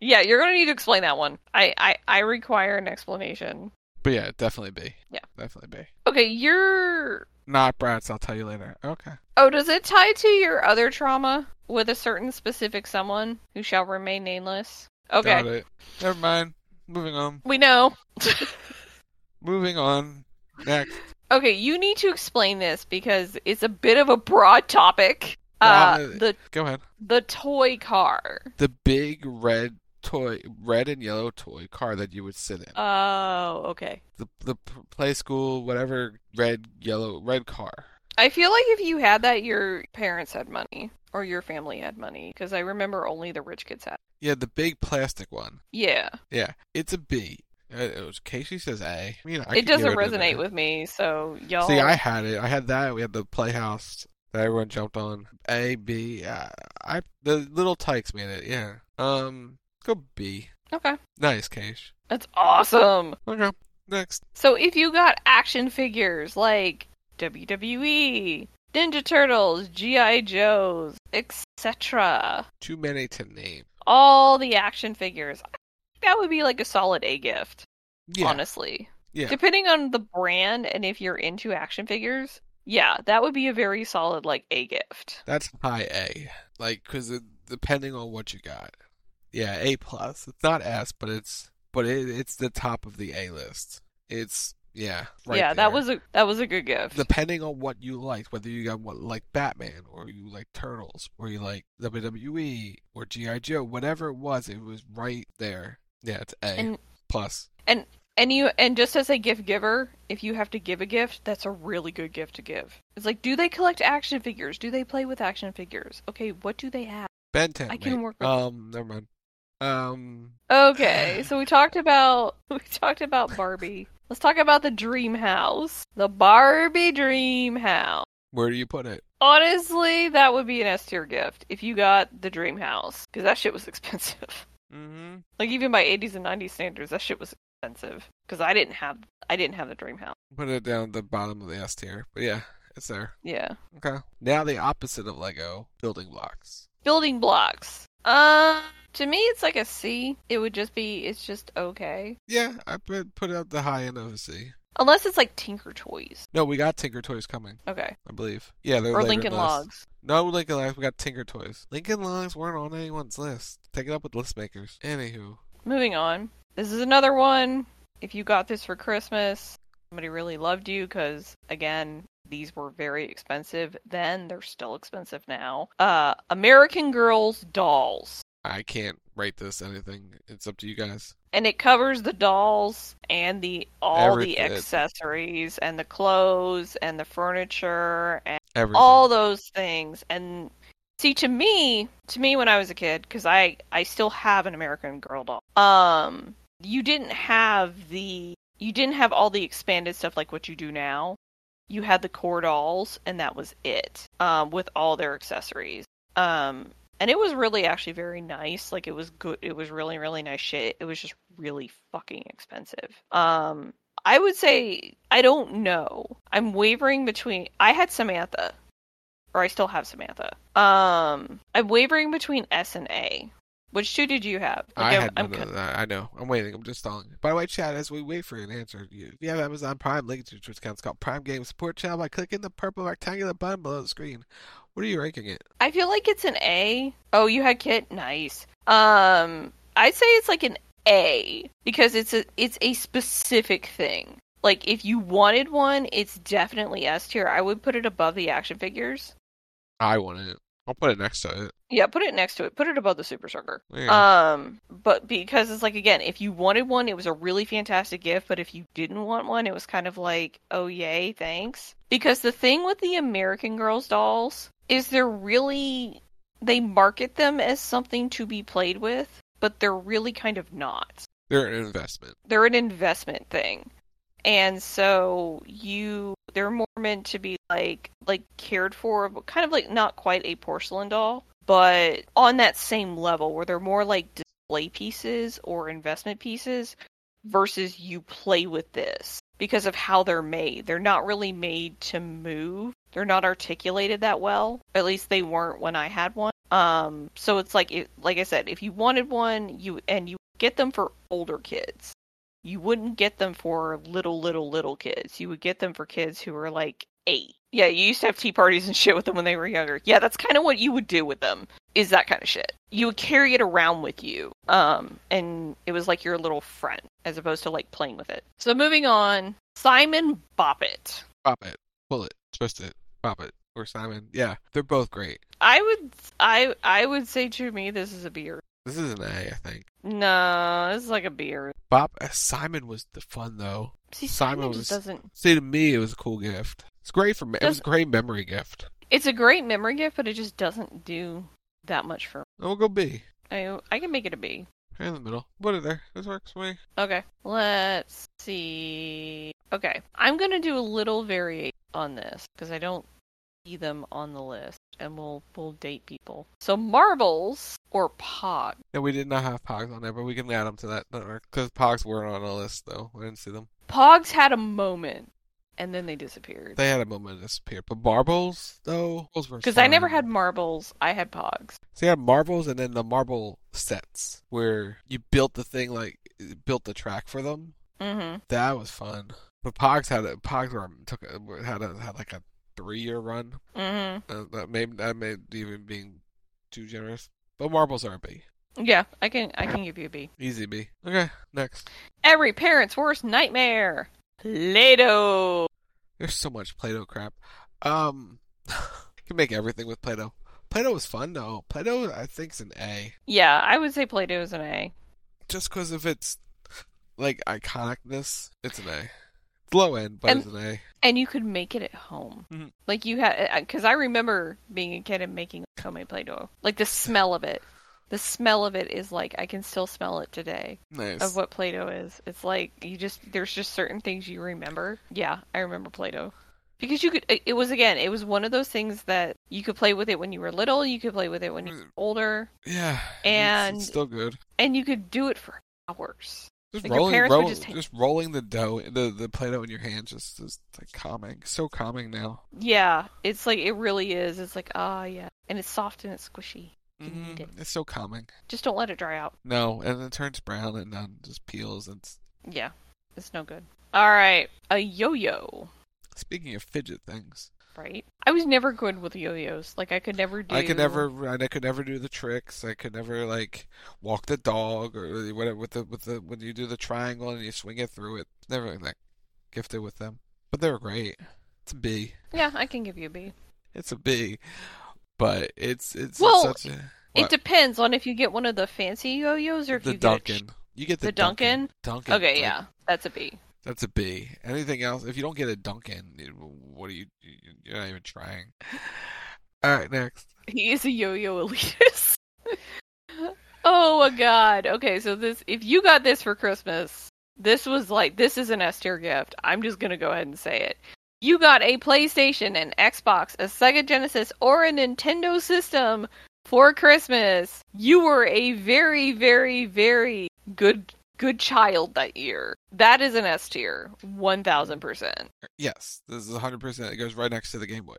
Yeah, you're gonna need to explain that one. I, I, I require an explanation. But yeah, definitely B. Yeah. definitely B. Okay, you're. Not Bratz. I'll tell you later. Okay. Oh, does it tie to your other trauma with a certain specific someone who shall remain nameless? Okay, Got it. Never mind. Moving on. we know. Moving on. Next. Okay, you need to explain this because it's a bit of a broad topic. Uh, Uh, the Go ahead. the toy car. The big red toy, red and yellow toy car that you would sit in. Oh, okay. the the Playskool, whatever red, yellow, red car. I feel like if you had that, your parents had money or your family had money because I remember only the rich kids had. Yeah, the big plastic one. Yeah, Yeah, it's a B. Uh, It was Casey says A. You know, I it doesn't resonate with me. So y'all. See, I had it. I had that. We had the playhouse that everyone jumped on. A, B. Uh, I the Little Tikes made it. Yeah. Um, go B. Okay, Nice, Case. that's awesome. Okay. Next. So if you got action figures like WWE, Ninja Turtles, GI Joes, etc., Too many to name. all the action figures, I that would be like a solid A gift. Yeah. Honestly. Yeah. Depending on the brand and if you're into action figures, yeah, that would be a very solid like A gift. That's high A. Like, cause depending on what you got. Yeah, A plus. It's not S, but it's but it, it's the top of the A list. It's yeah. Right yeah, that was a that was a good gift. depending on what you liked, whether you got what like Batman or you like Turtles or you like WWE or GI Joe, whatever it was, it was right there. Yeah, it's A And- plus. And and you and just as a gift giver, if you have to give a gift, that's a really good gift to give. It's like, do they collect action figures? Do they play with action figures? Okay, what do they have? Ben 10. I can mate. work with- Um, never mind. Um, Okay, so we talked about we talked about Barbie. Let's talk about the dream house. The Barbie dream house. where do you put it? Honestly, that would be an S tier gift if you got the dream house because that shit was expensive. Mm-hmm. Like even by 80s and 90s standards, that shit was expensive because I didn't have I didn't have the dream house. Put it down at the bottom of the S tier. But yeah, it's there. Yeah. Okay. Now the opposite of Lego, building blocks. Building blocks. Uh, to me, it's like a C. It would just be it's just okay. Yeah, I put put it at the high end of a C. Unless it's like Tinker Toys. No, we got Tinker Toys coming, Okay. I believe. Yeah, they're Or later Lincoln. Logs. No Lincoln Logs, we got Tinker Toys. Lincoln Logs weren't on anyone's list. Take it up with list makers. Anywho. Moving on. This is another one. If you got this for Christmas, somebody really loved you because, again, these were very expensive then. They're still expensive now. Uh, American Girls dolls. I can't rate this anything. It's up to you guys. And it covers the dolls and the all the accessories and the clothes and the furniture and Everything. all those things. And see, to me, to me, when I was a kid, because I I still have an American Girl doll. Um, you didn't have the you didn't have all the expanded stuff like what you do now. You had the core dolls, and that was it. Um, with all their accessories. Um, and it was really actually very nice. Like it was good. It was really really nice shit. It was just really fucking expensive. Um, I would say I don't know. I'm wavering between. I had Samantha, or I still have Samantha. Um, I'm wavering between S and A. Which two did you have? I I'm- had I'm none co- of that. I know. I'm waiting. I'm just stalling. By the way, chat, as we wait for an answer, you- if you have Amazon Prime, link to your Twitch account. It's called Prime Game Support Channel by clicking the purple rectangular button below the screen. What are you ranking it? I feel like it's an A. Oh, you had Kit. Nice. Um, I'd say it's like an A because it's a it's a specific thing. Like if you wanted one, it's definitely S tier. I would put it above the action figures. I want it. I'll put it next to it. Yeah, put it next to it. Put it above the Super Soaker. Yeah. Um, but because it's like again, if you wanted one, it was a really fantastic gift. But if you didn't want one, it was kind of like, oh yay, thanks. Because the thing with the American Girls dolls is they're really they market them as something to be played with, but they're really kind of not. They're an investment. They're an investment thing. And so you they're more meant to be like like cared for, but kind of like not quite a porcelain doll, but on that same level where they're more like display pieces or investment pieces versus you play with this because of how they're made. They're not really made to move. They're not articulated that well. At least they weren't when I had one. Um so it's like it, like I said, if you wanted one, you and you get them for older kids. You wouldn't get them for little little little kids. You would get them for kids who are like 8. Yeah, you used to have tea parties and shit with them when they were younger. Yeah, that's kind of what you would do with them. Is that kind of shit. You would carry it around with you. Um and it was like your little friend as opposed to like playing with it. So moving on, Simon Bop It. Pop it. Pull it. Twist it. It. Or Simon. Yeah, they're both great. I would I I would say to me this is a beer. This is an A, I think. No, this is like a beer. Bob uh, Simon was the fun though. See, Simon Simon was doesn't See, to me, it was a cool gift. It's great for me. It was a great memory gift. It's a great memory gift, but it just doesn't do that much for me. We'll go B. I I can make it a B. Right in the middle. Put it there. This works for me. Okay, let's see. Okay, I'm gonna do a little variation on this because I don't see them on the list, and we'll we'll date people. So marbles or pog. Yeah, we did not have Pogs on there, but we can add them to that because Pogs weren't on the list though. I didn't see them. Pogs had a moment, and then they disappeared. They had a moment to disappear. But marbles though, Because I never had marbles, I had pogs. So you had marbles and then the marble sets where you built the thing like built the track for them. Mm-hmm. That was fun. But Pogs had a Pogs were took a, had a, had like a three year run. Mm-hmm. Uh, that may that may even being too generous. But marbles are a B. Yeah, I can I can give you a B. Easy B. Okay, next. Every parent's worst nightmare. Play-Doh. There's so much Play-Doh crap. Um, you can make everything with Play-Doh. Play-Doh was fun though. Play-Doh I think's an A. Yeah, I would say Play-Doh is an A. Just because of its like iconicness, it's an A. It's low end, but And- it's an A. And you could make it at home. Mhm. Like you had, because I remember being a kid and making homemade Play-Doh. Like the smell of it. The smell of it is like I can still smell it today. Nice. Of what Play-Doh is. It's like you just there's just certain things you remember. Yeah, I remember Play-Doh. Because you could it was again, it was one of those things that you could play with it when you were little, you could play with it when you were older, Yeah. and it's, still good. and you could do it for hours. Just Like, rolling, roll, just just, rolling the dough, the the Play-Doh in your hand, just is like calming. So calming now. Yeah, it's like it really is. It's like ah yeah, and it's soft and it's squishy. You need it. Mm, It's so calming. Just don't let it dry out. No, and it turns brown and then just peels. And it's... Yeah, it's no good. All right, a yo-yo, speaking of fidget things, right? I was never good with yo-yos. Like I could never do. I could never, I could never do the tricks. I could never like walk the dog or whatever with the with the when you do the triangle and you swing it through it. Never like gifted with them, but they were great. It's a B. Yeah, I can give you a B. It's a B, but it's it's, Well, it's such a It depends on if you get one of the fancy yo-yos or if the you get a Duncan. You get the, the Duncan. Duncan. Okay, like, yeah, that's a B. That's a B. Anything else? If you don't get a Duncan, what are you? You're not even trying. All right, next. He is a yo-yo elitist. oh my god. Okay, so this if you got this for Christmas, this was like this is an S tier gift. I'm just gonna go ahead and say it. You got a PlayStation, an Xbox, a Sega Genesis, or a Nintendo system for Christmas. You were a very, very, very good good child that year. That is an S tier. One thousand percent. Yes, this is 100%. It goes right next to the Game Boy.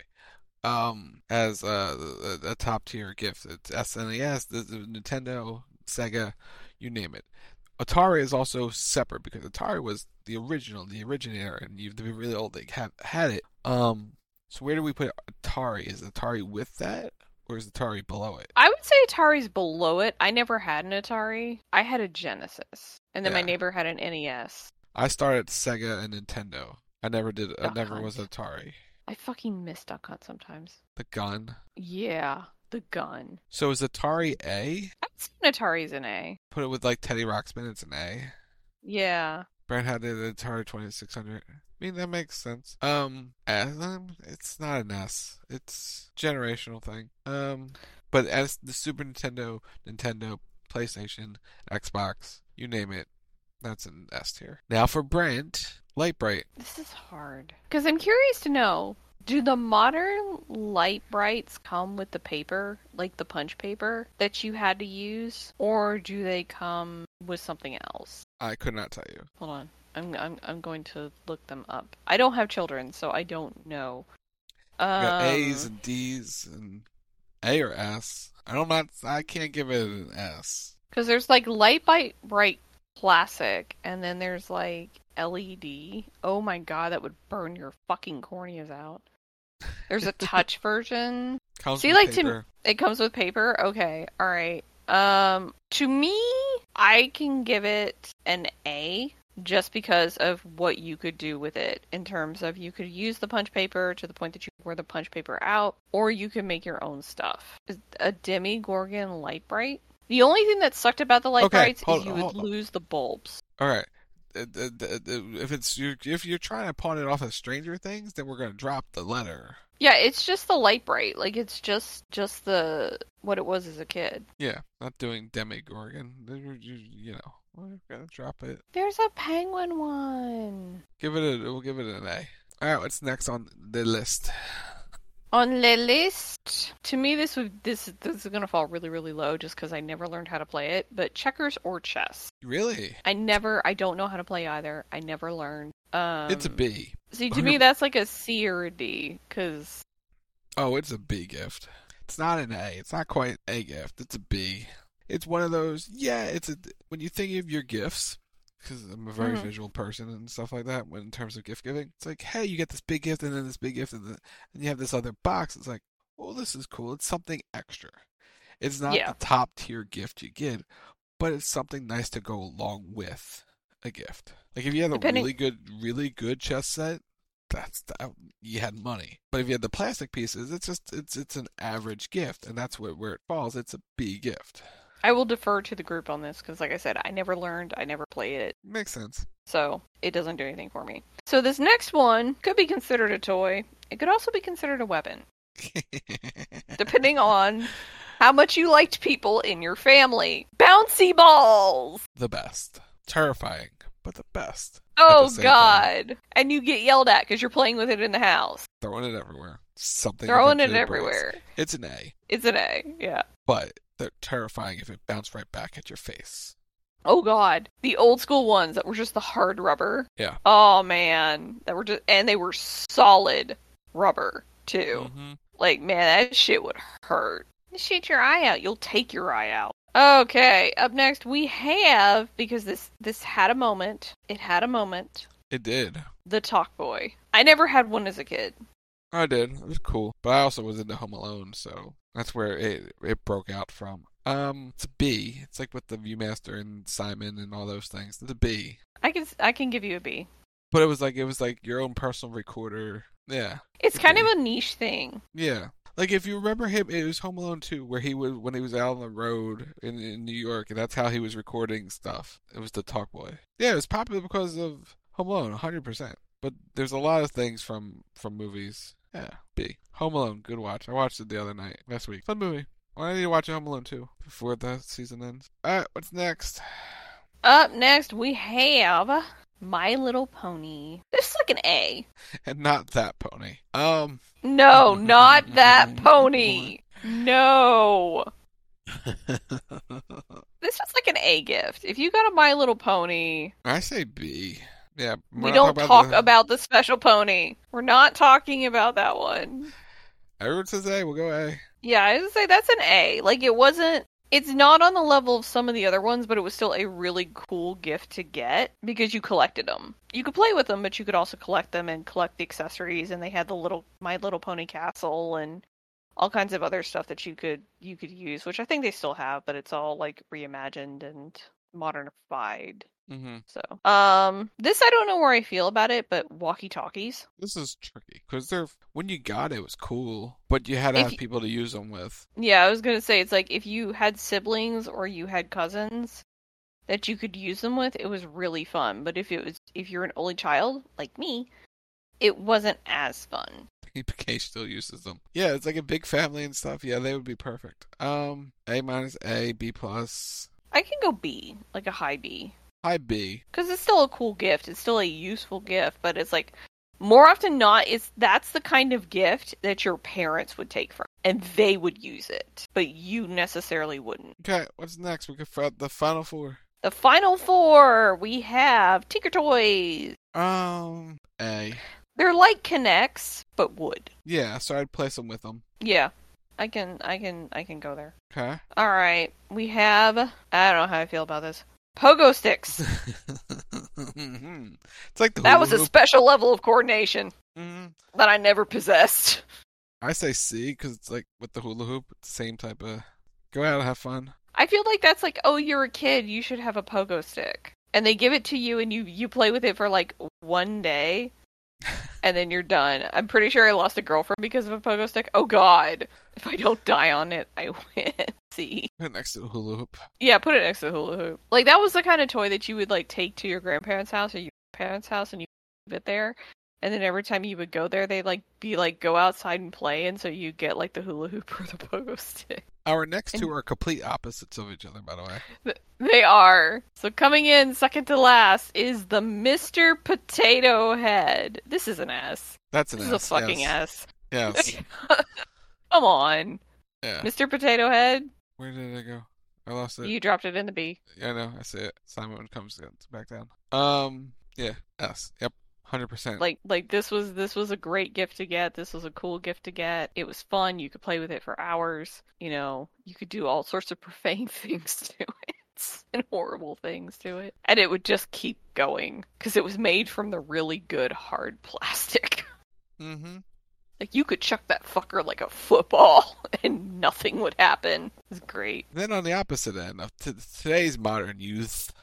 Um, as a, a, a top tier gift. It's SNES, the, the Nintendo, Sega, you name it. Atari is also separate because Atari was the original, the originator, and you have to be really old. They have had it. Um, so where do we put Atari? Is Atari with that, or is Atari below it? I would say Atari's below it. I never had an Atari. I had a Genesis, and then my neighbor had an NES. I started Sega and Nintendo. I never did. I never Hunt. was Atari. I fucking miss Duck Hunt sometimes. The gun. Yeah, the gun. So is Atari A? I'd say Atari's an A. Put it with like Teddy Ruxpin. It's an A. Yeah. Brent had the Atari 2600. I mean, that makes sense. Um, S, um, it's not an S. It's generational thing. Um, but as the Super Nintendo, Nintendo, PlayStation, Xbox, you name it, that's an S tier. Now for Brent, Lite-Brite. This is hard. Because I'm curious to know do the modern Lite-Brites come with the paper, like the punch paper that you had to use, or do they come with something else? I could not tell you. Hold on. I'm I'm I'm going to look them up. I don't have children, so I don't know. You got Um, A's and D's and A or S. I don't not. I can't give it an S. Because there's like Lite-Brite Bright Classic, and then there's like LED. Oh my god, that would burn your fucking corneas out. There's a touch version. Comes See, like paper. to it comes with paper. Okay, all right. Um, to me, I can give it an A just because of what you could do with it in terms of you could use the punch paper to the point that you wear the punch paper out, or you can make your own stuff. A Demi Gorgon Lite-Brite. The only thing that sucked about the light Okay, brights is you would hold- lose the bulbs. All right. If it's you, if you're trying to pawn it off as Stranger Things, then we're gonna drop the letter. Yeah, it's just the Lite-Brite. Like it's just just the what it was as a kid. Yeah, not doing Demogorgon. You, you know, we're gonna drop it. There's a penguin one. Give it a. We'll give it an A. All right. What's next on the list? On the list, to me, this would this this is gonna fall really really low just because I never learned how to play it. But checkers or chess, Really? I never, I don't know how to play either. I never learned. Um, it's a B. See, to me, that's like a C or a D because Oh, it's a B gift. It's not an A. It's not quite A gift. It's a B. It's one of those. Yeah, it's a. When you think of your gifts, because I'm a very Mhm. visual person and stuff like that. When in terms of gift giving, it's like, hey, you get this big gift and then this big gift and then and you have this other box. It's like, oh, this is cool. It's something extra. It's not Yeah. the top tier gift you get, but it's something nice to go along with a gift. Like if you had a Depending- really good, really good chess set, that's that, you had money. But if you had the plastic pieces, it's just it's it's an average gift, and that's where where it falls. It's a B gift. I will defer to the group on this because, like I said, I never learned, I never played it, Makes sense. so it doesn't do anything for me. So this next one could be considered a toy. It could also be considered a weapon, depending on how much you liked people in your family. Bouncy balls. The best. Terrifying, but the best. Oh same God! And you get yelled at because you're playing with it in the house. Throwing it everywhere. Something Throwing it everywhere. It's an A, It's an A. Yeah. but they're terrifying if it bounced right back at your face. Oh God, the old school ones that were just the hard rubber. Yeah. Oh man, that were just and they were solid rubber too. Mm-hmm. Like man, that shit would hurt. Shoot your eye out. You'll take your eye out. Okay, up next we have because this this had a moment. It had a moment. It did. The Talk Boy. I never had one as a kid. I did. It was cool. But I also was into Home Alone, so that's where it it broke out from. Um, it's a B. It's like with the Viewmaster and Simon and all those things. It's a B. I can I can give you a B. But it was like it was like your own personal recorder. Yeah. It's kind of a niche thing. Yeah. Like if you remember him, it was Home Alone too, where he was when he was out on the road in, in New York, and that's how he was recording stuff. It was the Talk Boy. Yeah, it was popular because of Home Alone, 100. percent But there's a lot of things from from movies. Yeah, B. Home Alone, good watch. I watched it the other night, last week. Fun movie. Well, I need to watch Home Alone 2 before the season ends. All right, what's next? Up next we have My Little Pony. This is like an A. And not that pony. Um. No, not that pony. No. This is like an A gift. If you got a My Little Pony, I say B. Yeah, we don't talk the- about the special pony. We're not talking about that one. Everyone says A. We'll go A. Yeah, I would say that's an A. Like it wasn't it's not on the level of some of the other ones, but it was still a really cool gift to get because you collected them. You could play with them, but you could also collect them and collect the accessories and they had the little My Little Pony castle and all kinds of other stuff that you could you could use, which I think they still have, but it's all like reimagined and modernified. Mm-hmm. So, um, this I don't know where I feel about it, but walkie talkies. This is tricky because they're when you got it, it was cool, but you had to If have people to use them with. Yeah, I was gonna say it's like if you had siblings or you had cousins that you could use them with, it was really fun. But if it was if you're an only child like me, it wasn't as fun. PK still uses them. Yeah, it's like a big family and stuff. Yeah, they would be perfect. Um, A minus, A, B plus, I can go B, like a high B, high B. because it's still a cool gift. It's still a useful gift, but it's like more often not, it's that's the kind of gift that your parents would take from, and they would use it, but you necessarily wouldn't. Okay, what's next? We could for the final four. The final four we have Tinker Toys. Um, A. They're like K'NEX, but wood. Yeah, so I'd place them with them. Yeah, I can, I can, I can go there. Okay. All right, we have. I don't know how I feel about this. Pogo sticks. it's like the That was a special level of coordination Mhm. that I never possessed. I say C because it's like with the hula hoop, it's the same type of. Go out and have fun. I feel like that's like, oh, you're a kid, you should have a pogo stick, and they give it to you, and you you play with it for like one day, and then you're done. I'm pretty sure I lost a girlfriend because of a pogo stick. Oh God, if I don't die on it, I win. See. Put it next to the hula hoop. Yeah, put it next to the hula hoop. Like that was the kind of toy that you would like take to your grandparents' house or your parents' house and you leave it there. And then every time you would go there, they'd like be like go outside and play, and so you get like the hula hoop or the pogo stick. Our next two are complete opposites of each other, by the way. They are. So coming in second to last is the Mr. Potato Head. This is an S. That's an This S. is a fucking yes. S. Yes. Come on, Yeah. Mr. Potato Head. Where did I go? I lost it. You dropped it in the B. Yeah, I know. I see it. Simon comes back down. Um. Yeah. S. Yep. Hundred percent. like like this was this was a great gift to get. This was a cool gift to get. It was fun. You could play with it for hours. You know you could do all sorts of profane things to it and horrible things to it. And it would just keep going because it was made from the really good hard plastic. Mm-hmm. like you could chuck that fucker like a football and nothing would happen. It's great. Then on the opposite end of t- today's modern youth,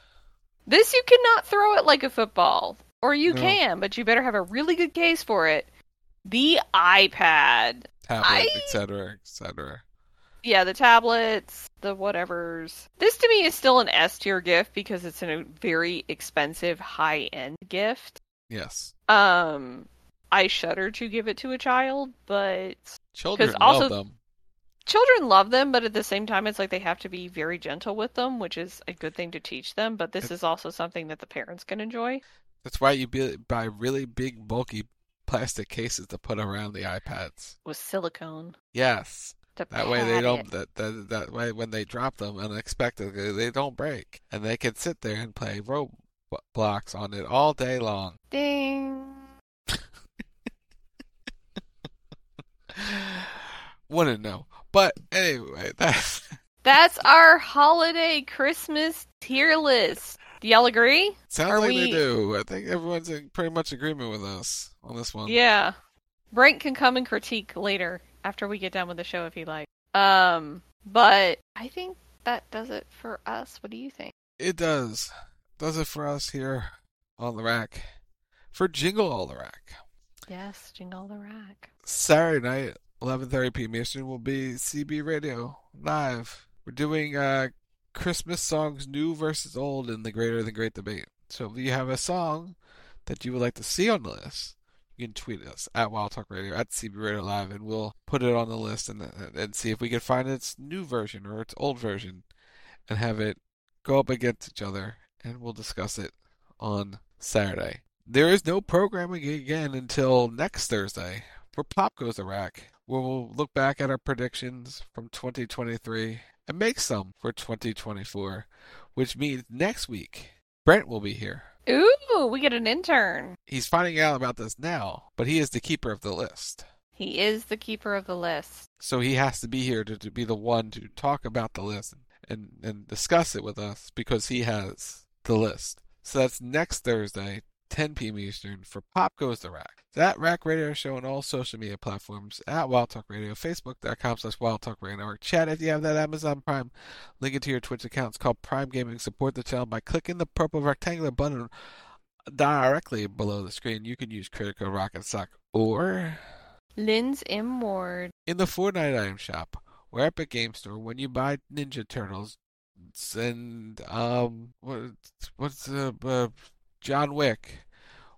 this you cannot throw it like a football or you No. can but you better have a really good case for it the ipad tablet, I- etc., etc. Yeah, the tablets, the whatevers. This to me is still an S tier gift because it's a very expensive high end gift. Yes. Um I shudder to give it to a child, but Children also- love them. children love them, but at the same time, it's like they have to be very gentle with them, which is a good thing to teach them. But this is also something that the parents can enjoy. That's why you buy really big, bulky plastic cases to put around the iPads. With silicone. Yes. That way they don't that, that that way when they drop them unexpectedly they don't break and they can sit there and play Roblox on it all day long. Ding. Wouldn't know. But anyway, that's That's our holiday Christmas tier list. Y'all agree? sounds Are like we- they do. I think everyone's in pretty much agreement with us on this one. Yeah. Brent can come and critique later after we get done with the show if he like. Um, but I think that does it for us. What do you think? It does. Does it for us here on the rack. For Jingle All the Rack. Yes, jingle All the rack. Saturday night, 11:30 p.m. Eastern, will be CB Radio live. We're doing uh, Christmas songs, new versus old, in the Greater Than Great debate. So if you have a song that you would like to see on the list, you can tweet us at Wild Talk Radio at CB Radio Live, and we'll put it on the list and and see if we can find its new version or its old version, and have it go up against each other, and we'll discuss it on Saturday. There is no programming again until next Thursday for Pop Goes the Rack, where we'll look back at our predictions from 2023 and make some for 2024, which means next week Brent will be here. Ooh, we get an intern. He's finding out about this now, but he is the keeper of the list. He is the keeper of the list. So he has to be here to, to be the one to talk about the list and, and discuss it with us because he has the list. So that's next Thursday, 10 p.m. Eastern for Pop Goes the Rack. That Rack Radio Show on all social media platforms at Wild Talk Radio, Facebook.com slash Wild Talk Radio Network. Chat if you have that Amazon Prime. Link it to your Twitch account. It's called Prime Gaming. Support the channel by clicking the purple rectangular button directly below the screen. You can use credit code Rocket Sock or Lynn's M. Ward. in the Fortnite item shop or Epic Game Store when you buy Ninja Turtles and um what what's uh, uh, John Wick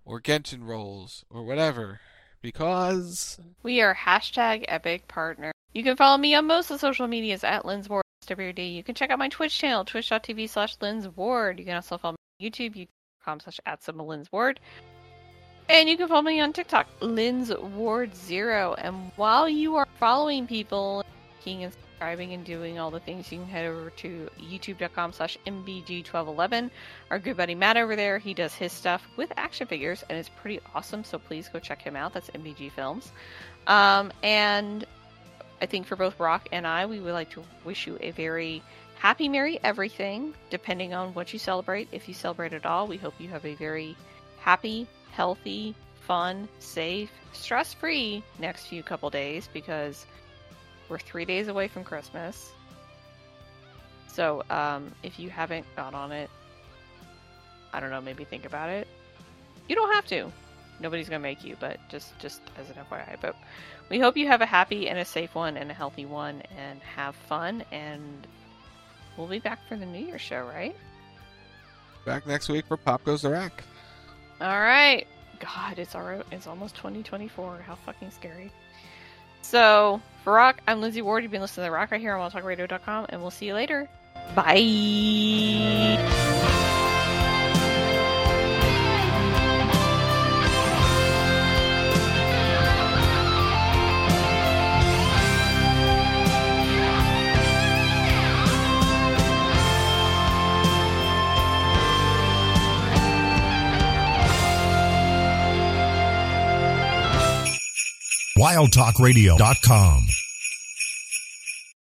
or Genshin rolls or whatever because We are hashtag epic partner. You can follow me on most of the social medias at WD. You can check out my Twitch channel, twitch.tv slash Lynn's Ward. You can also follow me on YouTube, youtube.com slash at Lynn's Ward. And you can follow me on TikTok, Lynn's Ward Zero. And while you are following people, liking and subscribing and doing all the things, you can head over to youtube.com slash mbg1211. Our good buddy Matt over there, he does his stuff with action figures, and it's pretty awesome. So please go check him out. That's MBG Films. Um, and I think for both Rock and I, we would like to wish you a very happy, merry everything, depending on what you celebrate. If you celebrate at all, we hope you have a very happy, healthy, fun, safe, stress free next few couple days because we're three days away from Christmas. So um, if you haven't got on it, I don't know, maybe think about it. You don't have to. Nobody's gonna make you, but just just as an FYI. But we hope you have a happy and a safe one and a healthy one and have fun and we'll be back for the New Year show, right? back next week for Pop Goes the Rack. All right. God, it's alright. It's almost 2024. How fucking scary. So, for Rock, I'm Lindsey Ward. You've been listening to The Rack right here on WildTalkRadio.com, and we'll see you later. Bye. wildtalkradio.com.